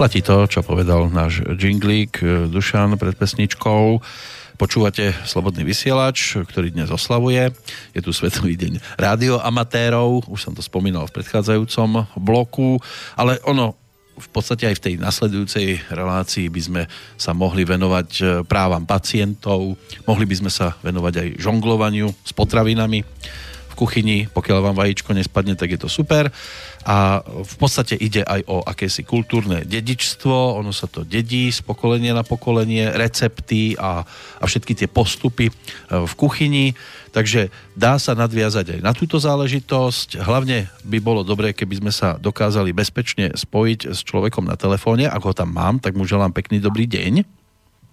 Platí to, čo povedal náš jinglík eh, Dušan pred pesničkou. Počúvate Slobodný vysielač, ktorý dnes oslavuje. Je tu Svetový deň rádioamatérov, už som to spomínal v predchádzajúcom bloku, ale ono v podstate aj v tej nasledujúcej relácii by sme sa mohli venovať eh, právam pacientov, mohli by sme sa venovať aj žonglovaniu s potravinami kuchyni, pokiaľ vám vajíčko nespadne, tak je to super a v podstate ide aj o akési kultúrne dedičstvo, ono sa to dedí z pokolenia na pokolenie, recepty a, a všetky tie postupy e, v kuchyni, takže dá sa nadviazať aj na túto záležitosť. Hlavne by bolo dobré, keby sme sa dokázali bezpečne spojiť s človekom na telefóne, ak ho tam mám, tak mu želám pekný dobrý deň.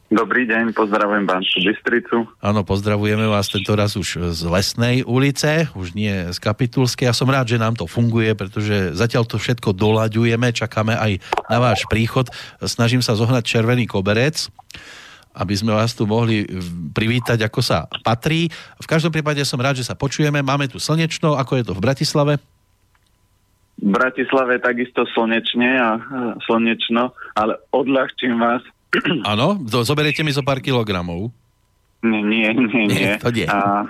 Dobrý deň, pozdravujem Banskú Bystricu. Áno, pozdravujeme vás tento raz už z Lesnej ulice, už nie z Kapitulskej. Ja som rád, že nám to funguje, pretože zatiaľ to všetko doľaďujeme, čakáme aj na váš príchod. Snažím sa zohnať červený koberec, aby sme vás tu mohli privítať, ako sa patrí. V každom prípade som rád, že sa počujeme. Máme tu slnečno, ako je to v Bratislave? V Bratislave takisto slnečne a slnečno, ale odľahčím vás, Áno, zoberiete mi zo pár kilogramov. Nie, nie, nie. nie. To nie. A,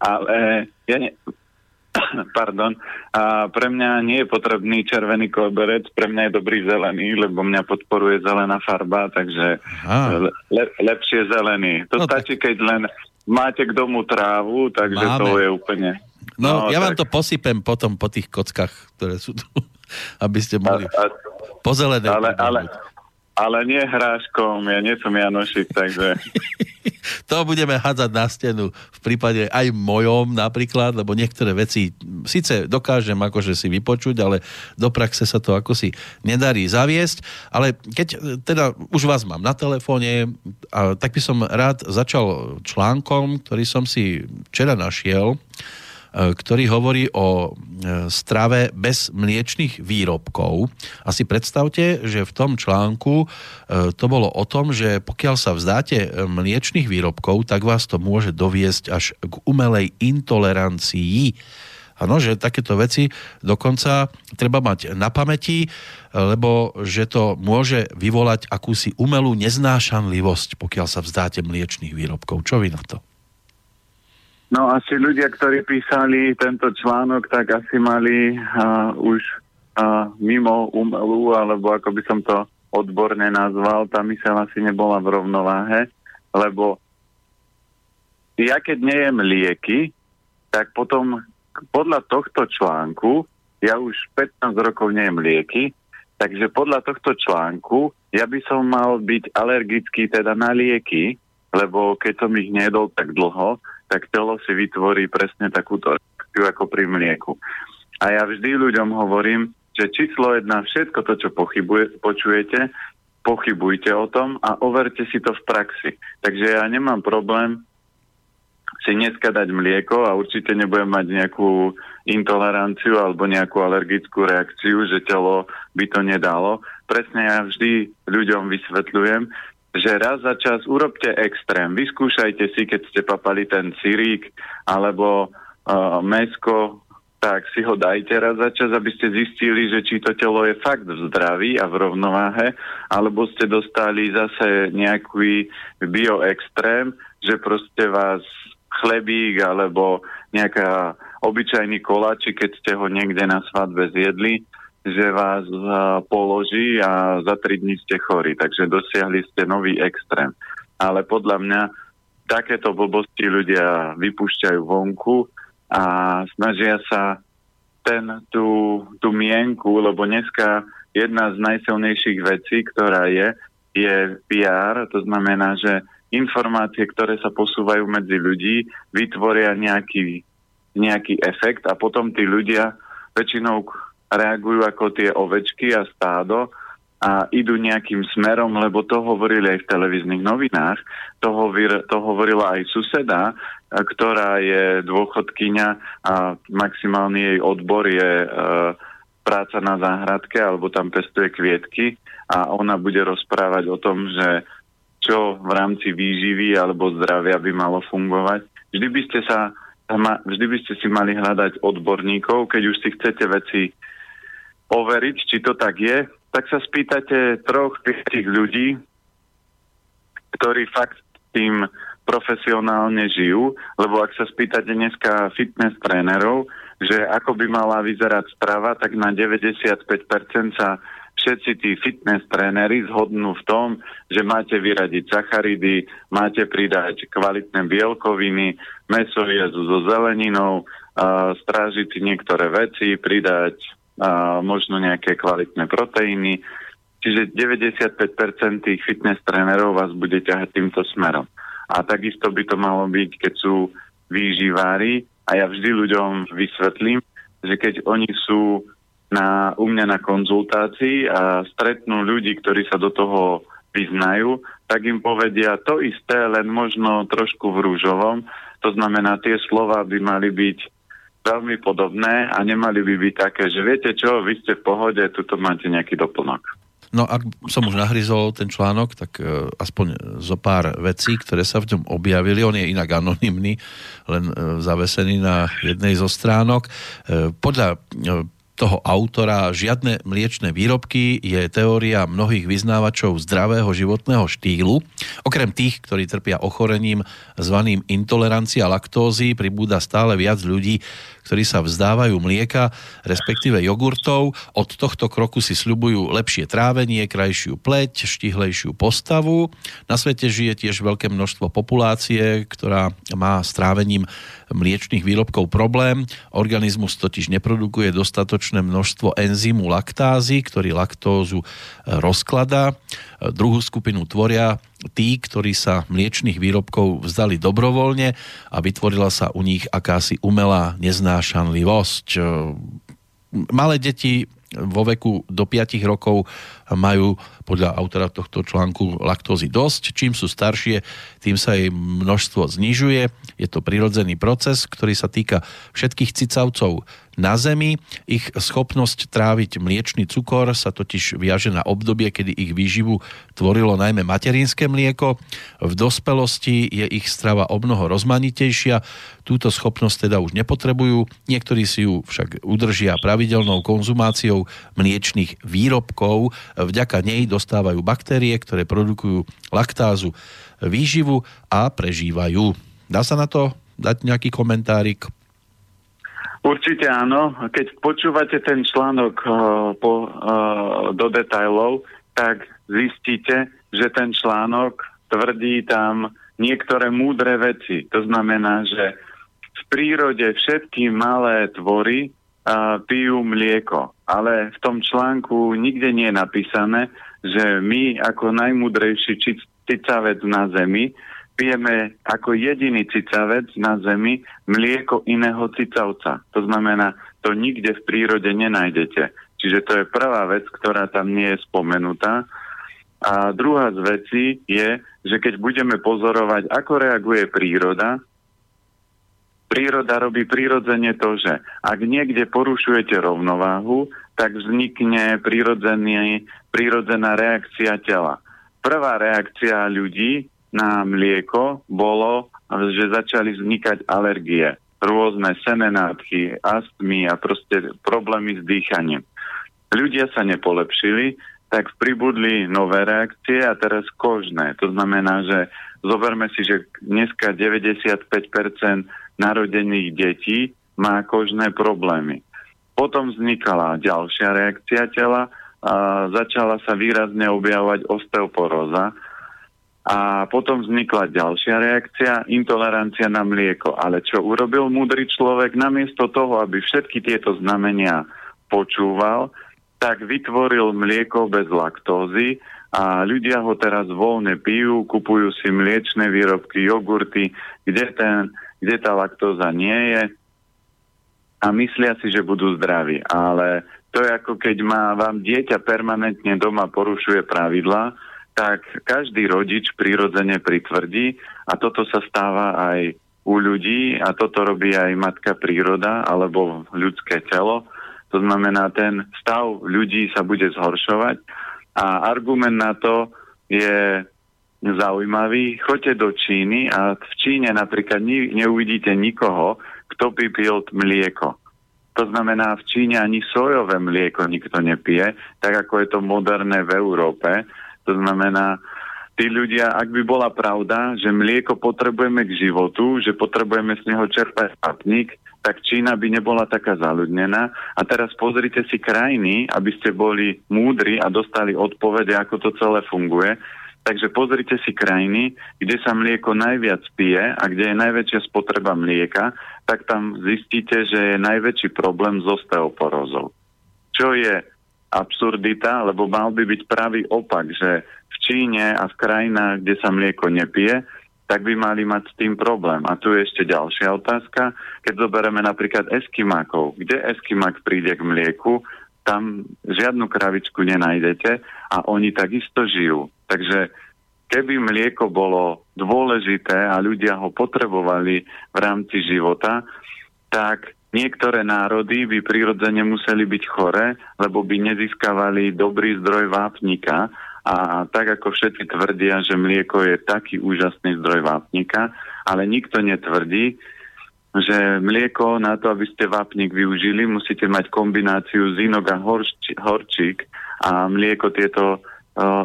ale ja ne, pardon, a pre mňa nie je potrebný červený koberec, pre mňa je dobrý zelený, lebo mňa podporuje zelená farba, takže le, lepšie zelený. To no stačí, tak... keď len máte k domu trávu, takže Máme. to je úplne... No, no ja tak... vám to posypem potom po tých kockách, ktoré sú tu, aby ste mohli pozelené. Ale, ale, ale nie hráškom, ja nie som Janošik, takže... to budeme hádzať na stenu v prípade aj mojom napríklad, lebo niektoré veci síce dokážem akože si vypočuť, ale do praxe sa to ako si nedarí zaviesť. Ale keď teda už vás mám na telefóne, tak by som rád začal článkom, ktorý som si včera našiel E, ktorý hovorí o e, strave bez mliečných výrobkov. A si predstavte, že v tom článku e, to bolo o tom, že pokiaľ sa vzdáte mliečných výrobkov, tak vás to môže doviesť až k umelej intolerancii. Áno, že takéto veci dokonca treba mať na pamäti, lebo že to môže vyvolať akúsi umelú neznášanlivosť, pokiaľ sa vzdáte mliečných výrobkov. Čo vy na to? No asi ľudia, ktorí písali tento článok, tak asi mali uh, už uh, mimo umelú, alebo ako by som to odborne nazval, tá myseľ asi nebola v rovnováhe, lebo ja keď nejem lieky, tak potom podľa tohto článku, ja už 15 rokov nejem lieky, takže podľa tohto článku ja by som mal byť alergický teda na lieky, lebo keď som ich nedol tak dlho, tak telo si vytvorí presne takúto reakciu ako pri mlieku. A ja vždy ľuďom hovorím, že číslo jedna, všetko to, čo pochybuje, počujete, pochybujte o tom a overte si to v praxi. Takže ja nemám problém si dneska dať mlieko a určite nebudem mať nejakú intoleranciu alebo nejakú alergickú reakciu, že telo by to nedalo. Presne ja vždy ľuďom vysvetľujem, že raz za čas urobte extrém. Vyskúšajte si, keď ste papali ten cirík alebo uh, mesko, tak si ho dajte raz za čas, aby ste zistili, že či to telo je fakt v zdraví a v rovnováhe, alebo ste dostali zase nejaký bioextrém, že proste vás chlebík alebo nejaká obyčajný koláči, keď ste ho niekde na svadbe zjedli, že vás položí a za tri dní ste chorí. Takže dosiahli ste nový extrém. Ale podľa mňa takéto blbosti ľudia vypúšťajú vonku a snažia sa ten, tú, tú mienku, lebo dneska jedna z najsilnejších vecí, ktorá je, je PR, to znamená, že informácie, ktoré sa posúvajú medzi ľudí, vytvoria nejaký, nejaký efekt a potom tí ľudia väčšinou reagujú ako tie ovečky a stádo a idú nejakým smerom, lebo to hovorili aj v televíznych novinách, to, hovor, to hovorila aj suseda, ktorá je dôchodkyňa a maximálny jej odbor je e, práca na záhradke alebo tam pestuje kvietky a ona bude rozprávať o tom, že čo v rámci výživy alebo zdravia by malo fungovať. Vždy by ste sa vždy by ste si mali hľadať odborníkov, keď už si chcete veci overiť, či to tak je, tak sa spýtate troch, piatich ľudí, ktorí fakt tým profesionálne žijú, lebo ak sa spýtate dneska fitness trénerov, že ako by mala vyzerať strava, tak na 95% sa všetci tí fitness tréneri zhodnú v tom, že máte vyradiť sacharidy, máte pridať kvalitné bielkoviny, meso jesť so zeleninou, strážiť niektoré veci, pridať možno nejaké kvalitné proteíny. Čiže 95% tých fitness trénerov vás bude ťahať týmto smerom. A takisto by to malo byť, keď sú výživári a ja vždy ľuďom vysvetlím, že keď oni sú na, u mňa na konzultácii a stretnú ľudí, ktorí sa do toho vyznajú, tak im povedia to isté, len možno trošku v rúžovom. To znamená, tie slova by mali byť veľmi podobné a nemali by byť také, že viete čo, vy ste v pohode, tuto máte nejaký doplnok. No ak som už nahryzol ten článok, tak uh, aspoň zo pár vecí, ktoré sa v ňom objavili. On je inak anonymný, len uh, zavesený na jednej zo stránok. Uh, podľa toho autora žiadne mliečne výrobky je teória mnohých vyznávačov zdravého životného štýlu. Okrem tých, ktorí trpia ochorením zvaným intolerancia laktózy, pribúda stále viac ľudí, ktorí sa vzdávajú mlieka, respektíve jogurtov. Od tohto kroku si sľubujú lepšie trávenie, krajšiu pleť, štihlejšiu postavu. Na svete žije tiež veľké množstvo populácie, ktorá má s trávením mliečných výrobkov problém. Organizmus totiž neprodukuje dostatočné množstvo enzymu laktázy, ktorý laktózu rozkladá. Druhú skupinu tvoria tí, ktorí sa mliečných výrobkov vzdali dobrovoľne a vytvorila sa u nich akási umelá neznášanlivosť. Malé deti vo veku do 5 rokov majú podľa autora tohto článku laktózy dosť. Čím sú staršie, tým sa jej množstvo znižuje. Je to prirodzený proces, ktorý sa týka všetkých cicavcov na Zemi. Ich schopnosť tráviť mliečný cukor sa totiž viaže na obdobie, kedy ich výživu tvorilo najmä materinské mlieko. V dospelosti je ich strava o mnoho rozmanitejšia. Túto schopnosť teda už nepotrebujú. Niektorí si ju však udržia pravidelnou konzumáciou mliečných výrobkov. Vďaka nej dostávajú baktérie, ktoré produkujú laktázu, výživu a prežívajú. Dá sa na to dať nejaký komentárik? Určite áno. Keď počúvate ten článok uh, po, uh, do detajlov, tak zistíte, že ten článok tvrdí tam niektoré múdre veci. To znamená, že v prírode všetky malé tvory uh, pijú mlieko. Ale v tom článku nikde nie je napísané, že my ako najmudrejší cicavec na Zemi pijeme ako jediný cicavec na Zemi mlieko iného cicavca. To znamená, to nikde v prírode nenájdete. Čiže to je prvá vec, ktorá tam nie je spomenutá. A druhá z vecí je, že keď budeme pozorovať, ako reaguje príroda, príroda robí prírodzene to, že ak niekde porušujete rovnováhu, tak vznikne prírodzená reakcia tela. Prvá reakcia ľudí na mlieko bolo, že začali vznikať alergie, rôzne semenátky, astmy a proste problémy s dýchaním. Ľudia sa nepolepšili, tak pribudli nové reakcie a teraz kožné. To znamená, že zoberme si, že dneska 95% narodených detí má kožné problémy. Potom vznikala ďalšia reakcia tela, a začala sa výrazne objavovať osteoporóza a potom vznikla ďalšia reakcia, intolerancia na mlieko. Ale čo urobil múdry človek? Namiesto toho, aby všetky tieto znamenia počúval, tak vytvoril mlieko bez laktózy a ľudia ho teraz voľne pijú, kupujú si mliečne výrobky, jogurty, kde, ten, kde tá laktóza nie je a myslia si, že budú zdraví. Ale to je ako keď má vám dieťa permanentne doma porušuje pravidla, tak každý rodič prirodzene pritvrdí a toto sa stáva aj u ľudí a toto robí aj matka príroda alebo ľudské telo. To znamená, ten stav ľudí sa bude zhoršovať a argument na to je zaujímavý. Choďte do Číny a v Číne napríklad neuvidíte nikoho, kto by pil mlieko To znamená, v Číne ani sojové mlieko nikto nepije, tak ako je to moderné v Európe. To znamená, tí ľudia, ak by bola pravda, že mlieko potrebujeme k životu, že potrebujeme z neho čerpať patník, tak Čína by nebola taká zaľudnená. A teraz pozrite si krajiny, aby ste boli múdri a dostali odpovede, ako to celé funguje. Takže pozrite si krajiny, kde sa mlieko najviac pije a kde je najväčšia spotreba mlieka, tak tam zistíte, že je najväčší problém s osteoporózou. Čo je absurdita, lebo mal by byť pravý opak, že v Číne a v krajinách, kde sa mlieko nepije, tak by mali mať s tým problém. A tu je ešte ďalšia otázka. Keď zoberieme napríklad eskimákov, kde eskimak príde k mlieku, tam žiadnu kravičku nenájdete a oni takisto žijú. Takže keby mlieko bolo dôležité a ľudia ho potrebovali v rámci života, tak niektoré národy by prirodzene museli byť chore, lebo by nezískavali dobrý zdroj vápnika. A tak ako všetci tvrdia, že mlieko je taký úžasný zdroj vápnika, ale nikto netvrdí, že mlieko na to, aby ste vápnik využili, musíte mať kombináciu zinok a horčík. A mlieko tieto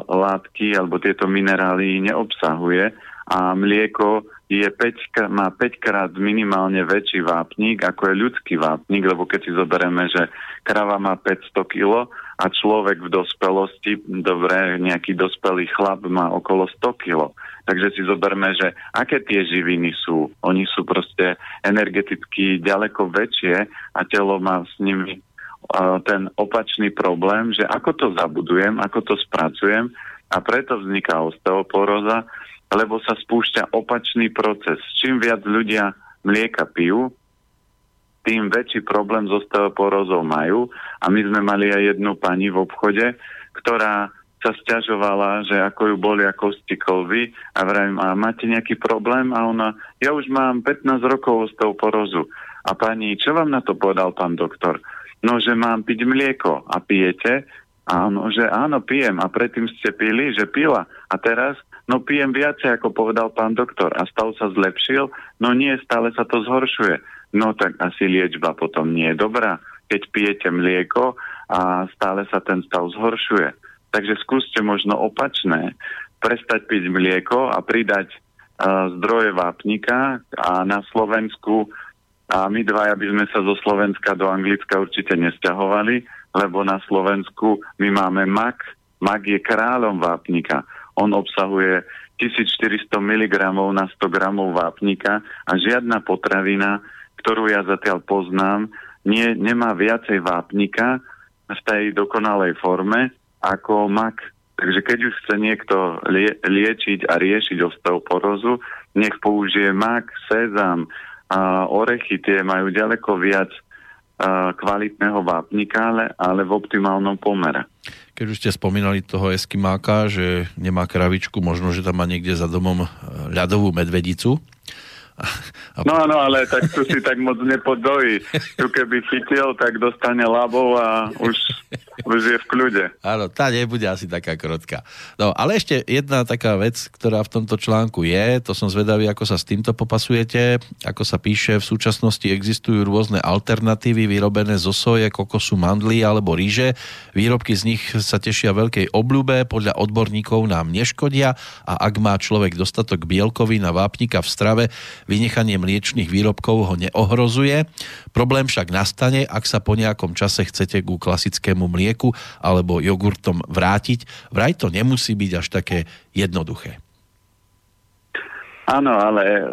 látky alebo tieto minerály neobsahuje. A mlieko je 5, má 5 krát minimálne väčší vápnik, ako je ľudský vápnik, lebo keď si zoberieme, že krava má 500 kg a človek v dospelosti, dobre, nejaký dospelý chlap má okolo 100 kg. Takže si zoberme, že aké tie živiny sú. Oni sú proste energeticky ďaleko väčšie a telo má s nimi ten opačný problém, že ako to zabudujem, ako to spracujem a preto vzniká osteoporóza, lebo sa spúšťa opačný proces. Čím viac ľudia mlieka pijú, tým väčší problém s osteoporózou majú. A my sme mali aj jednu pani v obchode, ktorá sa stiažovala, že ako ju boli ako kosti a vravím, a máte nejaký problém? A ona, ja už mám 15 rokov osteoporózu. A pani, čo vám na to povedal pán doktor? no že mám piť mlieko a pijete? Áno, že áno, pijem. A predtým ste pili, že pila. A teraz, no pijem viacej, ako povedal pán doktor. A stav sa zlepšil? No nie, stále sa to zhoršuje. No tak asi liečba potom nie je dobrá, keď pijete mlieko a stále sa ten stav zhoršuje. Takže skúste možno opačné. Prestať piť mlieko a pridať uh, zdroje vápnika a na Slovensku a my dvaja by sme sa zo Slovenska do Anglicka určite nesťahovali, lebo na Slovensku my máme mak. Mak je kráľom vápnika. On obsahuje 1400 mg na 100 gramov vápnika a žiadna potravina, ktorú ja zatiaľ poznám, nie, nemá viacej vápnika v tej dokonalej forme ako mak. Takže keď už chce niekto lie, liečiť a riešiť osteoporózu, nech použije mak, sezam, a orechy tie majú ďaleko viac a, kvalitného vápnika, ale, ale v optimálnom pomere. Keď už ste spomínali toho eskimáka, že nemá kravičku, možno, že tam má niekde za domom e, ľadovú medvedicu. No áno, ale tak tu si tak moc nepodojí. Tu keby chytil, tak dostane labou a už, už je v kľude. Áno, tá nebude asi taká krotka. No, ale ešte jedna taká vec, ktorá v tomto článku je, to som zvedavý, ako sa s týmto popasujete. Ako sa píše, v súčasnosti existujú rôzne alternatívy vyrobené zo soje, kokosu, mandly alebo ríže. Výrobky z nich sa tešia veľkej obľúbe, podľa odborníkov nám neškodia a ak má človek dostatok bielkovín a vápnika v strave, Vynechanie mliečných výrobkov ho neohrozuje. Problém však nastane, ak sa po nejakom čase chcete ku klasickému mlieku alebo jogurtom vrátiť. Vraj to nemusí byť až také jednoduché. Áno, ale e,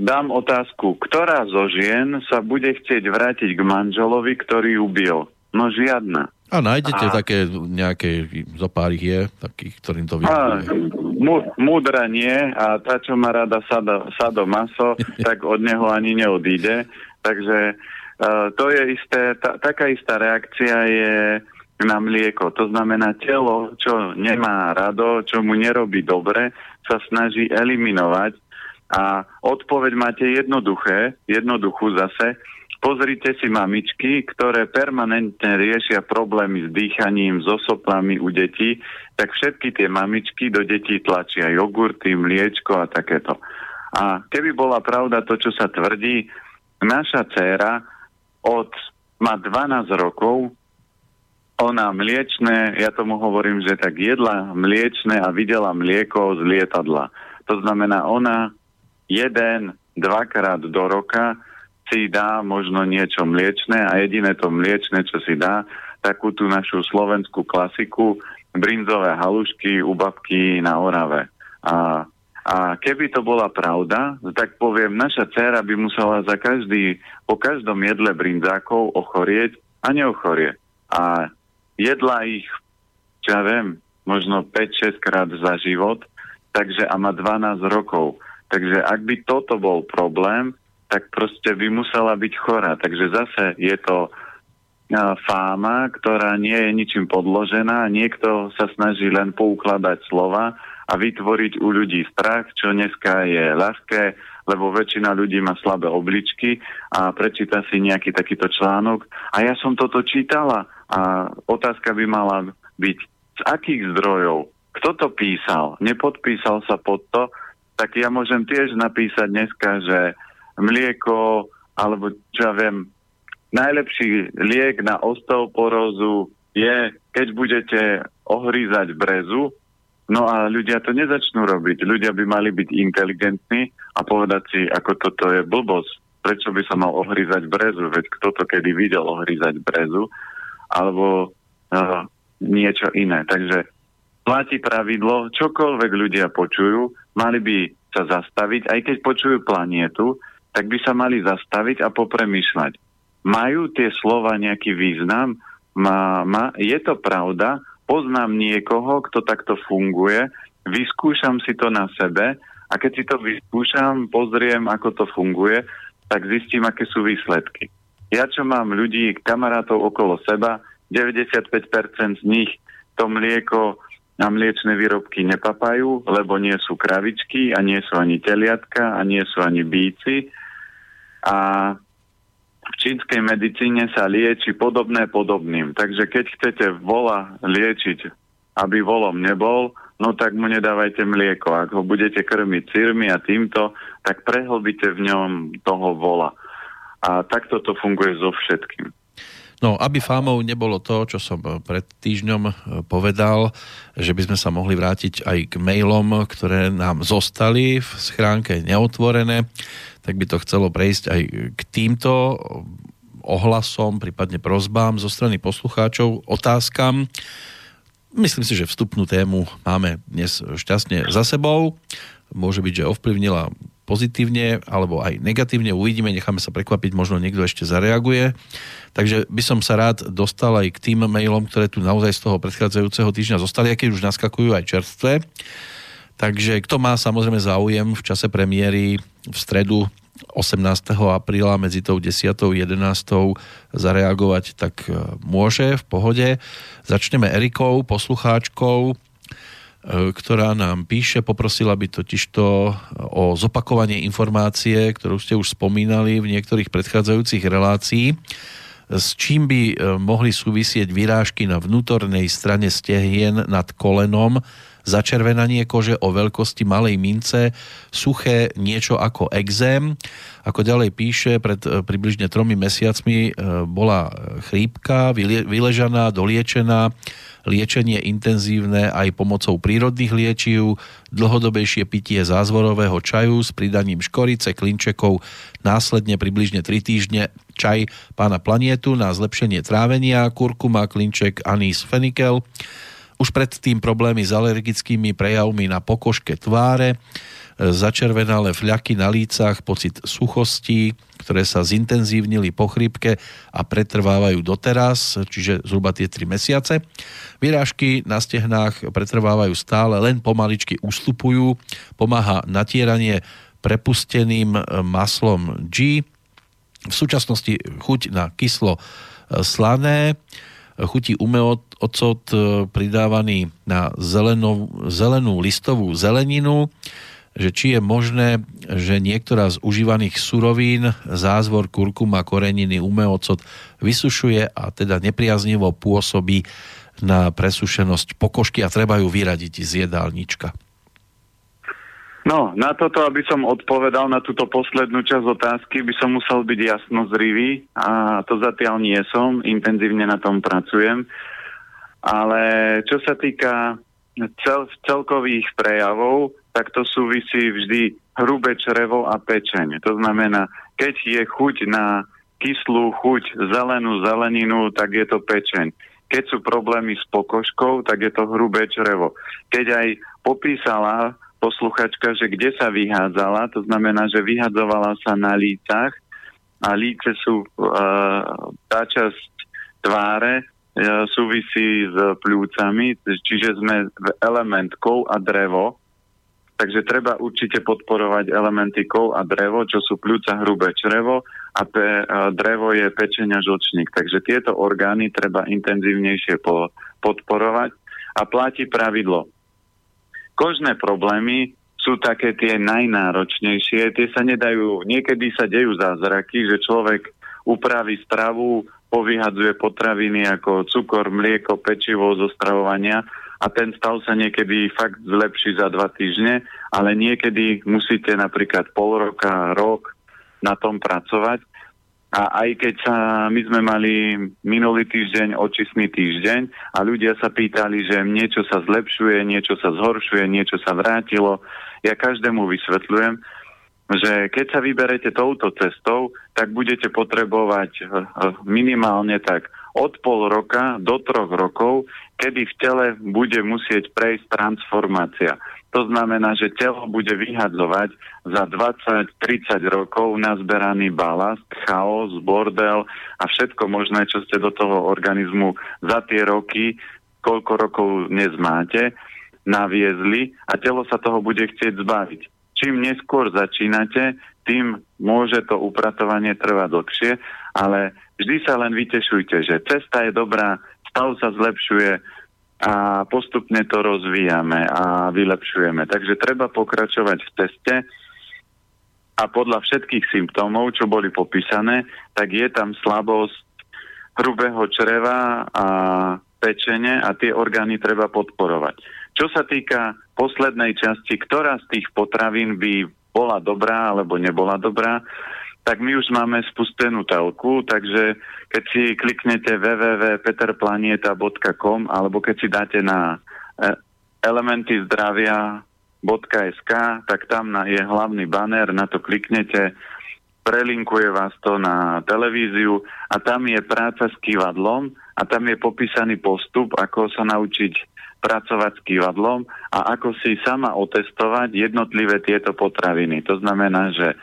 dám otázku. Ktorá zo žien sa bude chcieť vrátiť k manželovi, ktorý ju bil? No žiadna. A nájdete a... také nejaké, zo pár je, takých, ktorým to vyhovuje múdra nie a tá, čo má rada sado, sado maso, tak od neho ani neodíde. Takže uh, to je isté, ta, taká istá reakcia je na mlieko. To znamená, telo, čo nemá rado, čo mu nerobí dobre, sa snaží eliminovať. A odpoveď máte jednoduché, jednoduchú zase, Pozrite si mamičky, ktoré permanentne riešia problémy s dýchaním, so soplami u detí, tak všetky tie mamičky do detí tlačia jogurty, mliečko a takéto. A keby bola pravda to, čo sa tvrdí, naša dcéra od má 12 rokov, ona mliečne, ja tomu hovorím, že tak jedla mliečne a videla mlieko z lietadla. To znamená, ona jeden, dvakrát do roka si dá možno niečo mliečne a jediné to mliečne, čo si dá, takú tú našu slovenskú klasiku, brinzové halušky u babky na Orave. A, a keby to bola pravda, tak poviem, naša dcera by musela za každý, po každom jedle brinzákov ochorieť a neochorie. A jedla ich, čo ja viem, možno 5-6 krát za život, takže a má 12 rokov. Takže ak by toto bol problém, tak proste by musela byť chorá. Takže zase je to fáma, ktorá nie je ničím podložená. Niekto sa snaží len poukladať slova a vytvoriť u ľudí strach, čo dneska je ľahké, lebo väčšina ľudí má slabé obličky a prečíta si nejaký takýto článok. A ja som toto čítala a otázka by mala byť, z akých zdrojov, kto to písal, nepodpísal sa pod to, tak ja môžem tiež napísať dneska, že mlieko, alebo čo ja viem, najlepší liek na osteoporózu je, keď budete ohrízať brezu, no a ľudia to nezačnú robiť. Ľudia by mali byť inteligentní a povedať si, ako toto je blbosť. Prečo by sa mal ohrízať brezu? Veď kto to kedy videl ohrízať brezu? alebo uh, niečo iné. Takže platí pravidlo, čokoľvek ľudia počujú, mali by sa zastaviť, aj keď počujú planietu, tak by sa mali zastaviť a popremýšľať. Majú tie slova nejaký význam? Má, má, je to pravda? Poznám niekoho, kto takto funguje, vyskúšam si to na sebe a keď si to vyskúšam, pozriem, ako to funguje, tak zistím, aké sú výsledky. Ja čo mám ľudí, kamarátov okolo seba, 95% z nich to mlieko a mliečne výrobky nepapajú, lebo nie sú kravičky a nie sú ani teliatka a nie sú ani bíci. A v čínskej medicíne sa lieči podobné podobným. Takže keď chcete vola liečiť, aby volom nebol, no tak mu nedávajte mlieko. Ak ho budete krmiť sírmi a týmto, tak prehlbite v ňom toho vola. A takto to funguje so všetkým. No, aby fámou nebolo to, čo som pred týždňom e, povedal, že by sme sa mohli vrátiť aj k mailom, ktoré nám zostali v schránke neotvorené, tak by to chcelo prejsť aj k týmto ohlasom, prípadne prozbám zo strany poslucháčov, otázkam. Myslím si, že vstupnú tému máme dnes šťastne za sebou. Môže byť, že ovplyvnila pozitívne alebo aj negatívne. Uvidíme, necháme sa prekvapiť, možno niekto ešte zareaguje. Takže by som sa rád dostal aj k tým mailom, ktoré tu naozaj z toho predchádzajúceho týždňa zostali, aké už naskakujú aj čerstvé. Takže kto má samozrejme záujem v čase premiéry v stredu 18. apríla medzi tou 10. a 11. zareagovať, tak e, môže v pohode. Začneme Erikou, poslucháčkou, ktorá nám píše, poprosila by totižto o zopakovanie informácie, ktorú ste už spomínali v niektorých predchádzajúcich relácií, s čím by e, mohli súvisieť vyrážky na vnútornej strane stehien nad kolenom, začervenanie kože o veľkosti malej mince, suché niečo ako exém. Ako ďalej píše, pred e, približne tromi mesiacmi bola chrípka, vyležaná, doliečená, liečenie intenzívne aj pomocou prírodných liečiv, dlhodobejšie pitie zázvorového čaju s pridaním škorice, klinčekov, následne približne 3 týždne čaj pána planietu na zlepšenie trávenia, kurkuma, klinček, anís, fenikel. Už predtým problémy s alergickými prejavmi na pokožke tváre, začervenalé fľaky na lícach, pocit suchosti, ktoré sa zintenzívnili po chrípke a pretrvávajú doteraz, čiže zhruba tie 3 mesiace. Vyrážky na stehnách pretrvávajú stále, len pomaličky ustupujú. Pomáha natieranie prepusteným maslom G. V súčasnosti chuť na kyslo slané, chutí umeocot pridávaný na zelenú, zelenú listovú zeleninu, že či je možné, že niektorá z užívaných surovín, zázvor, kurkuma, koreniny, umeocot vysušuje a teda nepriaznivo pôsobí na presušenosť pokožky a treba ju vyradiť z jedálnička. No, na toto, aby som odpovedal na túto poslednú časť otázky, by som musel byť jasno zrivý a to zatiaľ nie som, intenzívne na tom pracujem. Ale čo sa týka cel, celkových prejavov, tak to súvisí vždy hrubé črevo a pečeň. To znamená, keď je chuť na kyslú chuť, zelenú zeleninu, tak je to pečeň. Keď sú problémy s pokožkou, tak je to hrubé črevo. Keď aj popísala posluchačka, že kde sa vyhádzala, to znamená, že vyhadzovala sa na lícach a líce sú uh, tá časť tváre uh, súvisí s pľúcami, čiže sme element kov a drevo, takže treba určite podporovať elementy kov a drevo, čo sú pľúca hrubé črevo a pe, uh, drevo je pečenia žlčník. Takže tieto orgány treba intenzívnejšie po, podporovať a platí pravidlo Kožné problémy sú také tie najnáročnejšie, tie sa nedajú, niekedy sa dejú zázraky, že človek upraví stravu, povyhadzuje potraviny ako cukor, mlieko, pečivo zo stravovania a ten stav sa niekedy fakt zlepší za dva týždne, ale niekedy musíte napríklad pol roka, rok na tom pracovať a aj keď sa, my sme mali minulý týždeň očistný týždeň a ľudia sa pýtali, že niečo sa zlepšuje, niečo sa zhoršuje, niečo sa vrátilo, ja každému vysvetľujem, že keď sa vyberete touto cestou, tak budete potrebovať eh, minimálne tak od pol roka do troch rokov, kedy v tele bude musieť prejsť transformácia. To znamená, že telo bude vyhadzovať za 20-30 rokov nazberaný balast, chaos, bordel a všetko možné, čo ste do toho organizmu za tie roky, koľko rokov dnes máte, naviezli a telo sa toho bude chcieť zbaviť. Čím neskôr začínate, tým môže to upratovanie trvať dlhšie, ale vždy sa len vytešujte, že cesta je dobrá, stav sa zlepšuje, a postupne to rozvíjame a vylepšujeme. Takže treba pokračovať v teste a podľa všetkých symptómov, čo boli popísané, tak je tam slabosť hrubého čreva a pečenie a tie orgány treba podporovať. Čo sa týka poslednej časti, ktorá z tých potravín by bola dobrá alebo nebola dobrá, tak my už máme spustenú telku, takže keď si kliknete www.peterplanieta.com alebo keď si dáte na e, elementy zdravia.sk, tak tam je hlavný banner, na to kliknete, prelinkuje vás to na televíziu a tam je práca s kývadlom a tam je popísaný postup, ako sa naučiť pracovať s kývadlom a ako si sama otestovať jednotlivé tieto potraviny. To znamená, že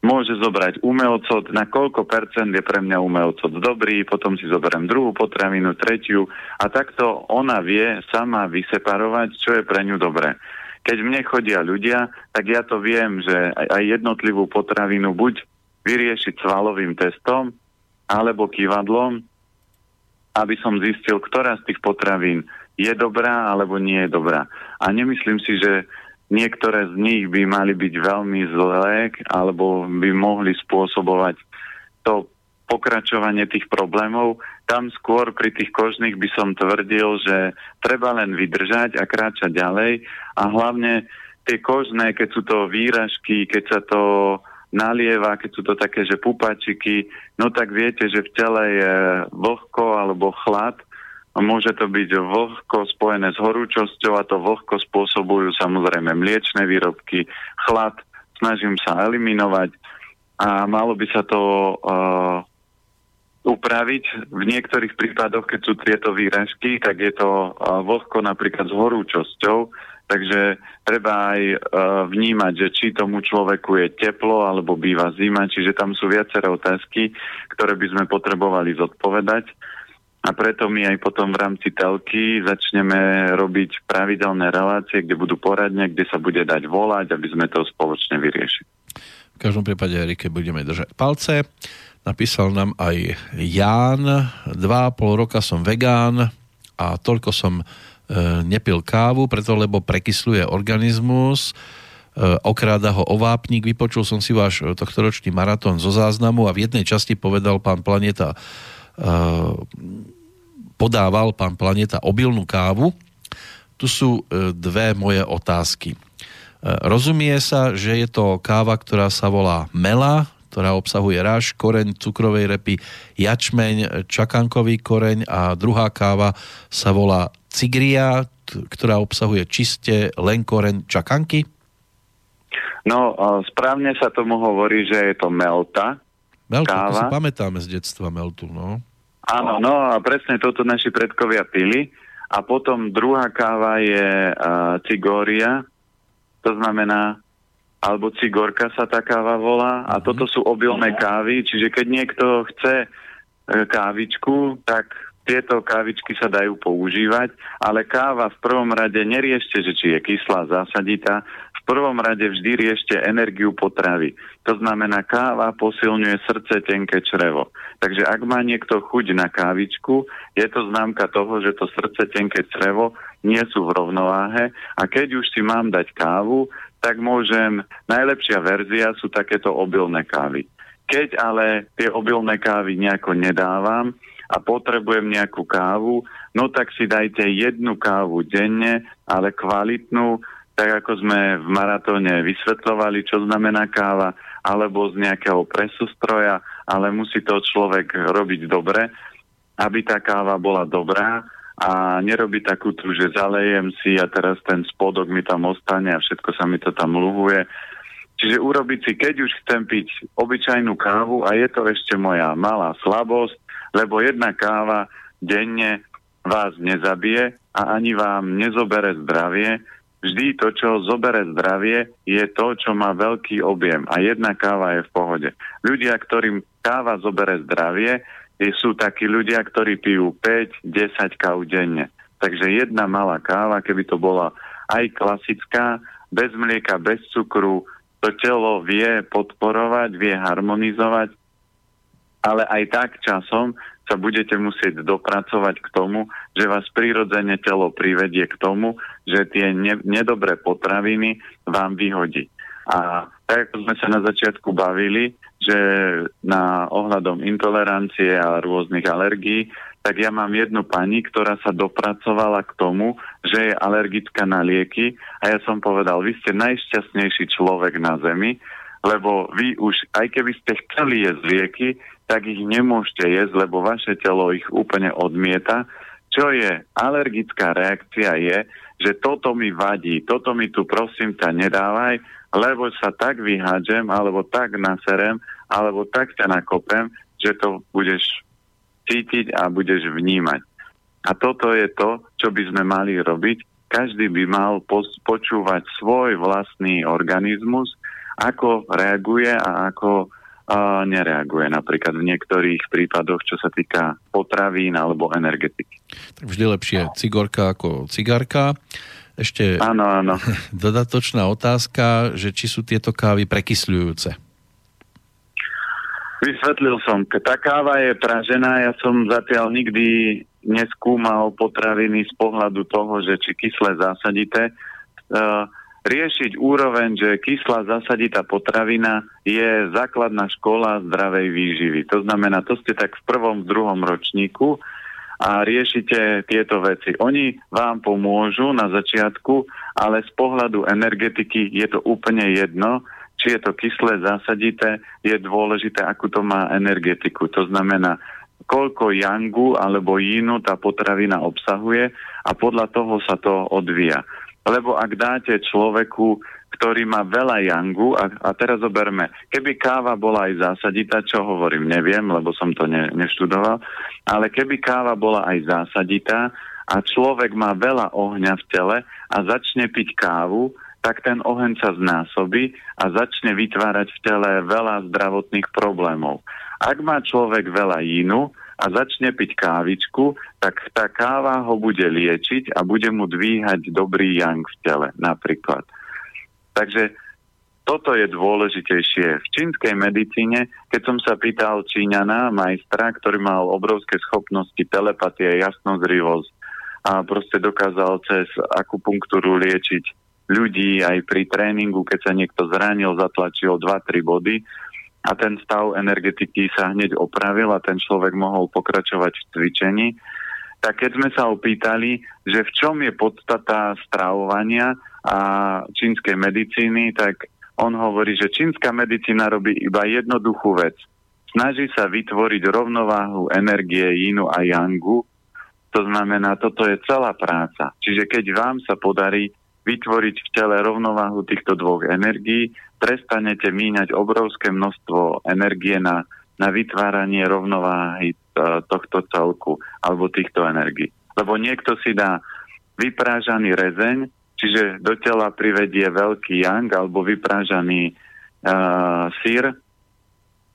môže zobrať umelcot, na koľko percent je pre mňa umelcot dobrý, potom si zoberiem druhú potravinu, tretiu a takto ona vie sama vyseparovať, čo je pre ňu dobré. Keď mne chodia ľudia, tak ja to viem, že aj jednotlivú potravinu buď vyriešiť svalovým testom, alebo kývadlom, aby som zistil, ktorá z tých potravín je dobrá alebo nie je dobrá. A nemyslím si, že niektoré z nich by mali byť veľmi zlé alebo by mohli spôsobovať to pokračovanie tých problémov. Tam skôr pri tých kožných by som tvrdil, že treba len vydržať a kráčať ďalej a hlavne tie kožné, keď sú to výražky, keď sa to nalieva, keď sú to také, že pupačiky, no tak viete, že v tele je vlhko alebo chlad Môže to byť vlhko spojené s horúčosťou a to vlhko spôsobujú samozrejme mliečne výrobky, chlad, snažím sa eliminovať a malo by sa to uh, upraviť. V niektorých prípadoch, keď sú tieto výražky, tak je to uh, vlhko napríklad s horúčosťou, takže treba aj uh, vnímať, že či tomu človeku je teplo alebo býva zima, čiže tam sú viaceré otázky, ktoré by sme potrebovali zodpovedať a preto my aj potom v rámci telky začneme robiť pravidelné relácie, kde budú poradne, kde sa bude dať volať, aby sme to spoločne vyriešili. V každom prípade, Erike, budeme držať palce. Napísal nám aj Ján, dva a pol roka som vegán a toľko som e, nepil kávu, preto lebo prekysluje organizmus, e, okráda ho ovápnik. Vypočul som si váš tohtoročný maratón zo záznamu a v jednej časti povedal pán Planeta podával pán Planeta obilnú kávu. Tu sú eh, dve moje otázky. rozumie sa, že je to káva, ktorá sa volá mela, ktorá obsahuje ráž, koreň cukrovej repy, jačmeň, čakankový koreň a druhá káva sa volá cigria, ktorá obsahuje čiste len koreň čakanky? No, správne sa tomu hovorí, že je to melta. Meltu, káva. to si pamätáme z detstva meltu, no. Áno, no a presne toto naši predkovia pili. A potom druhá káva je uh, cigória, to znamená, alebo cigorka sa tá káva volá. A mm-hmm. toto sú obilné kávy, čiže keď niekto chce uh, kávičku, tak tieto kávičky sa dajú používať, ale káva v prvom rade neriešte, že či je kyslá, zásaditá, prvom rade vždy riešte energiu potravy. To znamená, káva posilňuje srdce, tenké črevo. Takže ak má niekto chuť na kávičku, je to známka toho, že to srdce, tenké črevo nie sú v rovnováhe a keď už si mám dať kávu, tak môžem, najlepšia verzia sú takéto obilné kávy. Keď ale tie obilné kávy nejako nedávam a potrebujem nejakú kávu, no tak si dajte jednu kávu denne, ale kvalitnú, tak ako sme v maratóne vysvetľovali, čo znamená káva, alebo z nejakého presústroja, ale musí to človek robiť dobre, aby tá káva bola dobrá a nerobiť takú tu, že zalejem si a teraz ten spodok mi tam ostane a všetko sa mi to tam luhuje. Čiže urobiť si, keď už chcem piť obyčajnú kávu a je to ešte moja malá slabosť, lebo jedna káva denne vás nezabije a ani vám nezobere zdravie, Vždy to, čo zobere zdravie, je to, čo má veľký objem a jedna káva je v pohode. Ľudia, ktorým káva zobere zdravie, sú takí ľudia, ktorí pijú 5-10 káv denne. Takže jedna malá káva, keby to bola aj klasická, bez mlieka, bez cukru, to telo vie podporovať, vie harmonizovať, ale aj tak časom sa budete musieť dopracovať k tomu, že vás prirodzene telo privedie k tomu, že tie ne- nedobré potraviny vám vyhodí. A tak ako sme sa na začiatku bavili, že na ohľadom intolerancie a rôznych alergií, tak ja mám jednu pani, ktorá sa dopracovala k tomu, že je alergická na lieky a ja som povedal, vy ste najšťastnejší človek na Zemi, lebo vy už, aj keby ste chceli jesť lieky, tak ich nemôžete jesť, lebo vaše telo ich úplne odmieta. Čo je alergická reakcia je, že toto mi vadí, toto mi tu prosím ťa nedávaj, lebo sa tak vyhádžem, alebo tak naserem, alebo tak ťa nakopem, že to budeš cítiť a budeš vnímať. A toto je to, čo by sme mali robiť. Každý by mal počúvať svoj vlastný organizmus, ako reaguje a ako a nereaguje napríklad v niektorých prípadoch, čo sa týka potravín alebo energetiky. Tak vždy lepšie cigorka ako cigarka. Ešte áno, áno. dodatočná otázka, že či sú tieto kávy prekysľujúce. Vysvetlil som, tá káva je pražená, ja som zatiaľ nikdy neskúmal potraviny z pohľadu toho, že či kyslé zásadité. Uh, riešiť úroveň, že kyslá zasaditá potravina je základná škola zdravej výživy. To znamená, to ste tak v prvom, v druhom ročníku a riešite tieto veci. Oni vám pomôžu na začiatku, ale z pohľadu energetiky je to úplne jedno, či je to kyslé zásadité, je dôležité, akú to má energetiku. To znamená, koľko yangu alebo jínu tá potravina obsahuje a podľa toho sa to odvíja. Lebo ak dáte človeku, ktorý má veľa jangu, a, a teraz zoberme, keby káva bola aj zásaditá, čo hovorím, neviem, lebo som to ne, neštudoval, ale keby káva bola aj zásaditá a človek má veľa ohňa v tele a začne piť kávu, tak ten oheň sa znásobí a začne vytvárať v tele veľa zdravotných problémov. Ak má človek veľa jínu, a začne piť kávičku, tak tá káva ho bude liečiť a bude mu dvíhať dobrý yang v tele napríklad. Takže toto je dôležitejšie. V čínskej medicíne, keď som sa pýtal Číňana, majstra, ktorý mal obrovské schopnosti telepatie, jasnozrivosť a proste dokázal cez akupunktúru liečiť ľudí aj pri tréningu, keď sa niekto zranil, zatlačil 2-3 body, a ten stav energetiky sa hneď opravil a ten človek mohol pokračovať v cvičení, tak keď sme sa opýtali, že v čom je podstata stravovania a čínskej medicíny, tak on hovorí, že čínska medicína robí iba jednoduchú vec. Snaží sa vytvoriť rovnováhu energie Yinu a Yangu. To znamená, toto je celá práca. Čiže keď vám sa podarí vytvoriť v tele rovnováhu týchto dvoch energií, prestanete míňať obrovské množstvo energie na, na vytváranie rovnováhy e, tohto celku alebo týchto energií. Lebo niekto si dá vyprážaný rezeň, čiže do tela privedie veľký yang alebo vyprážaný uh, sír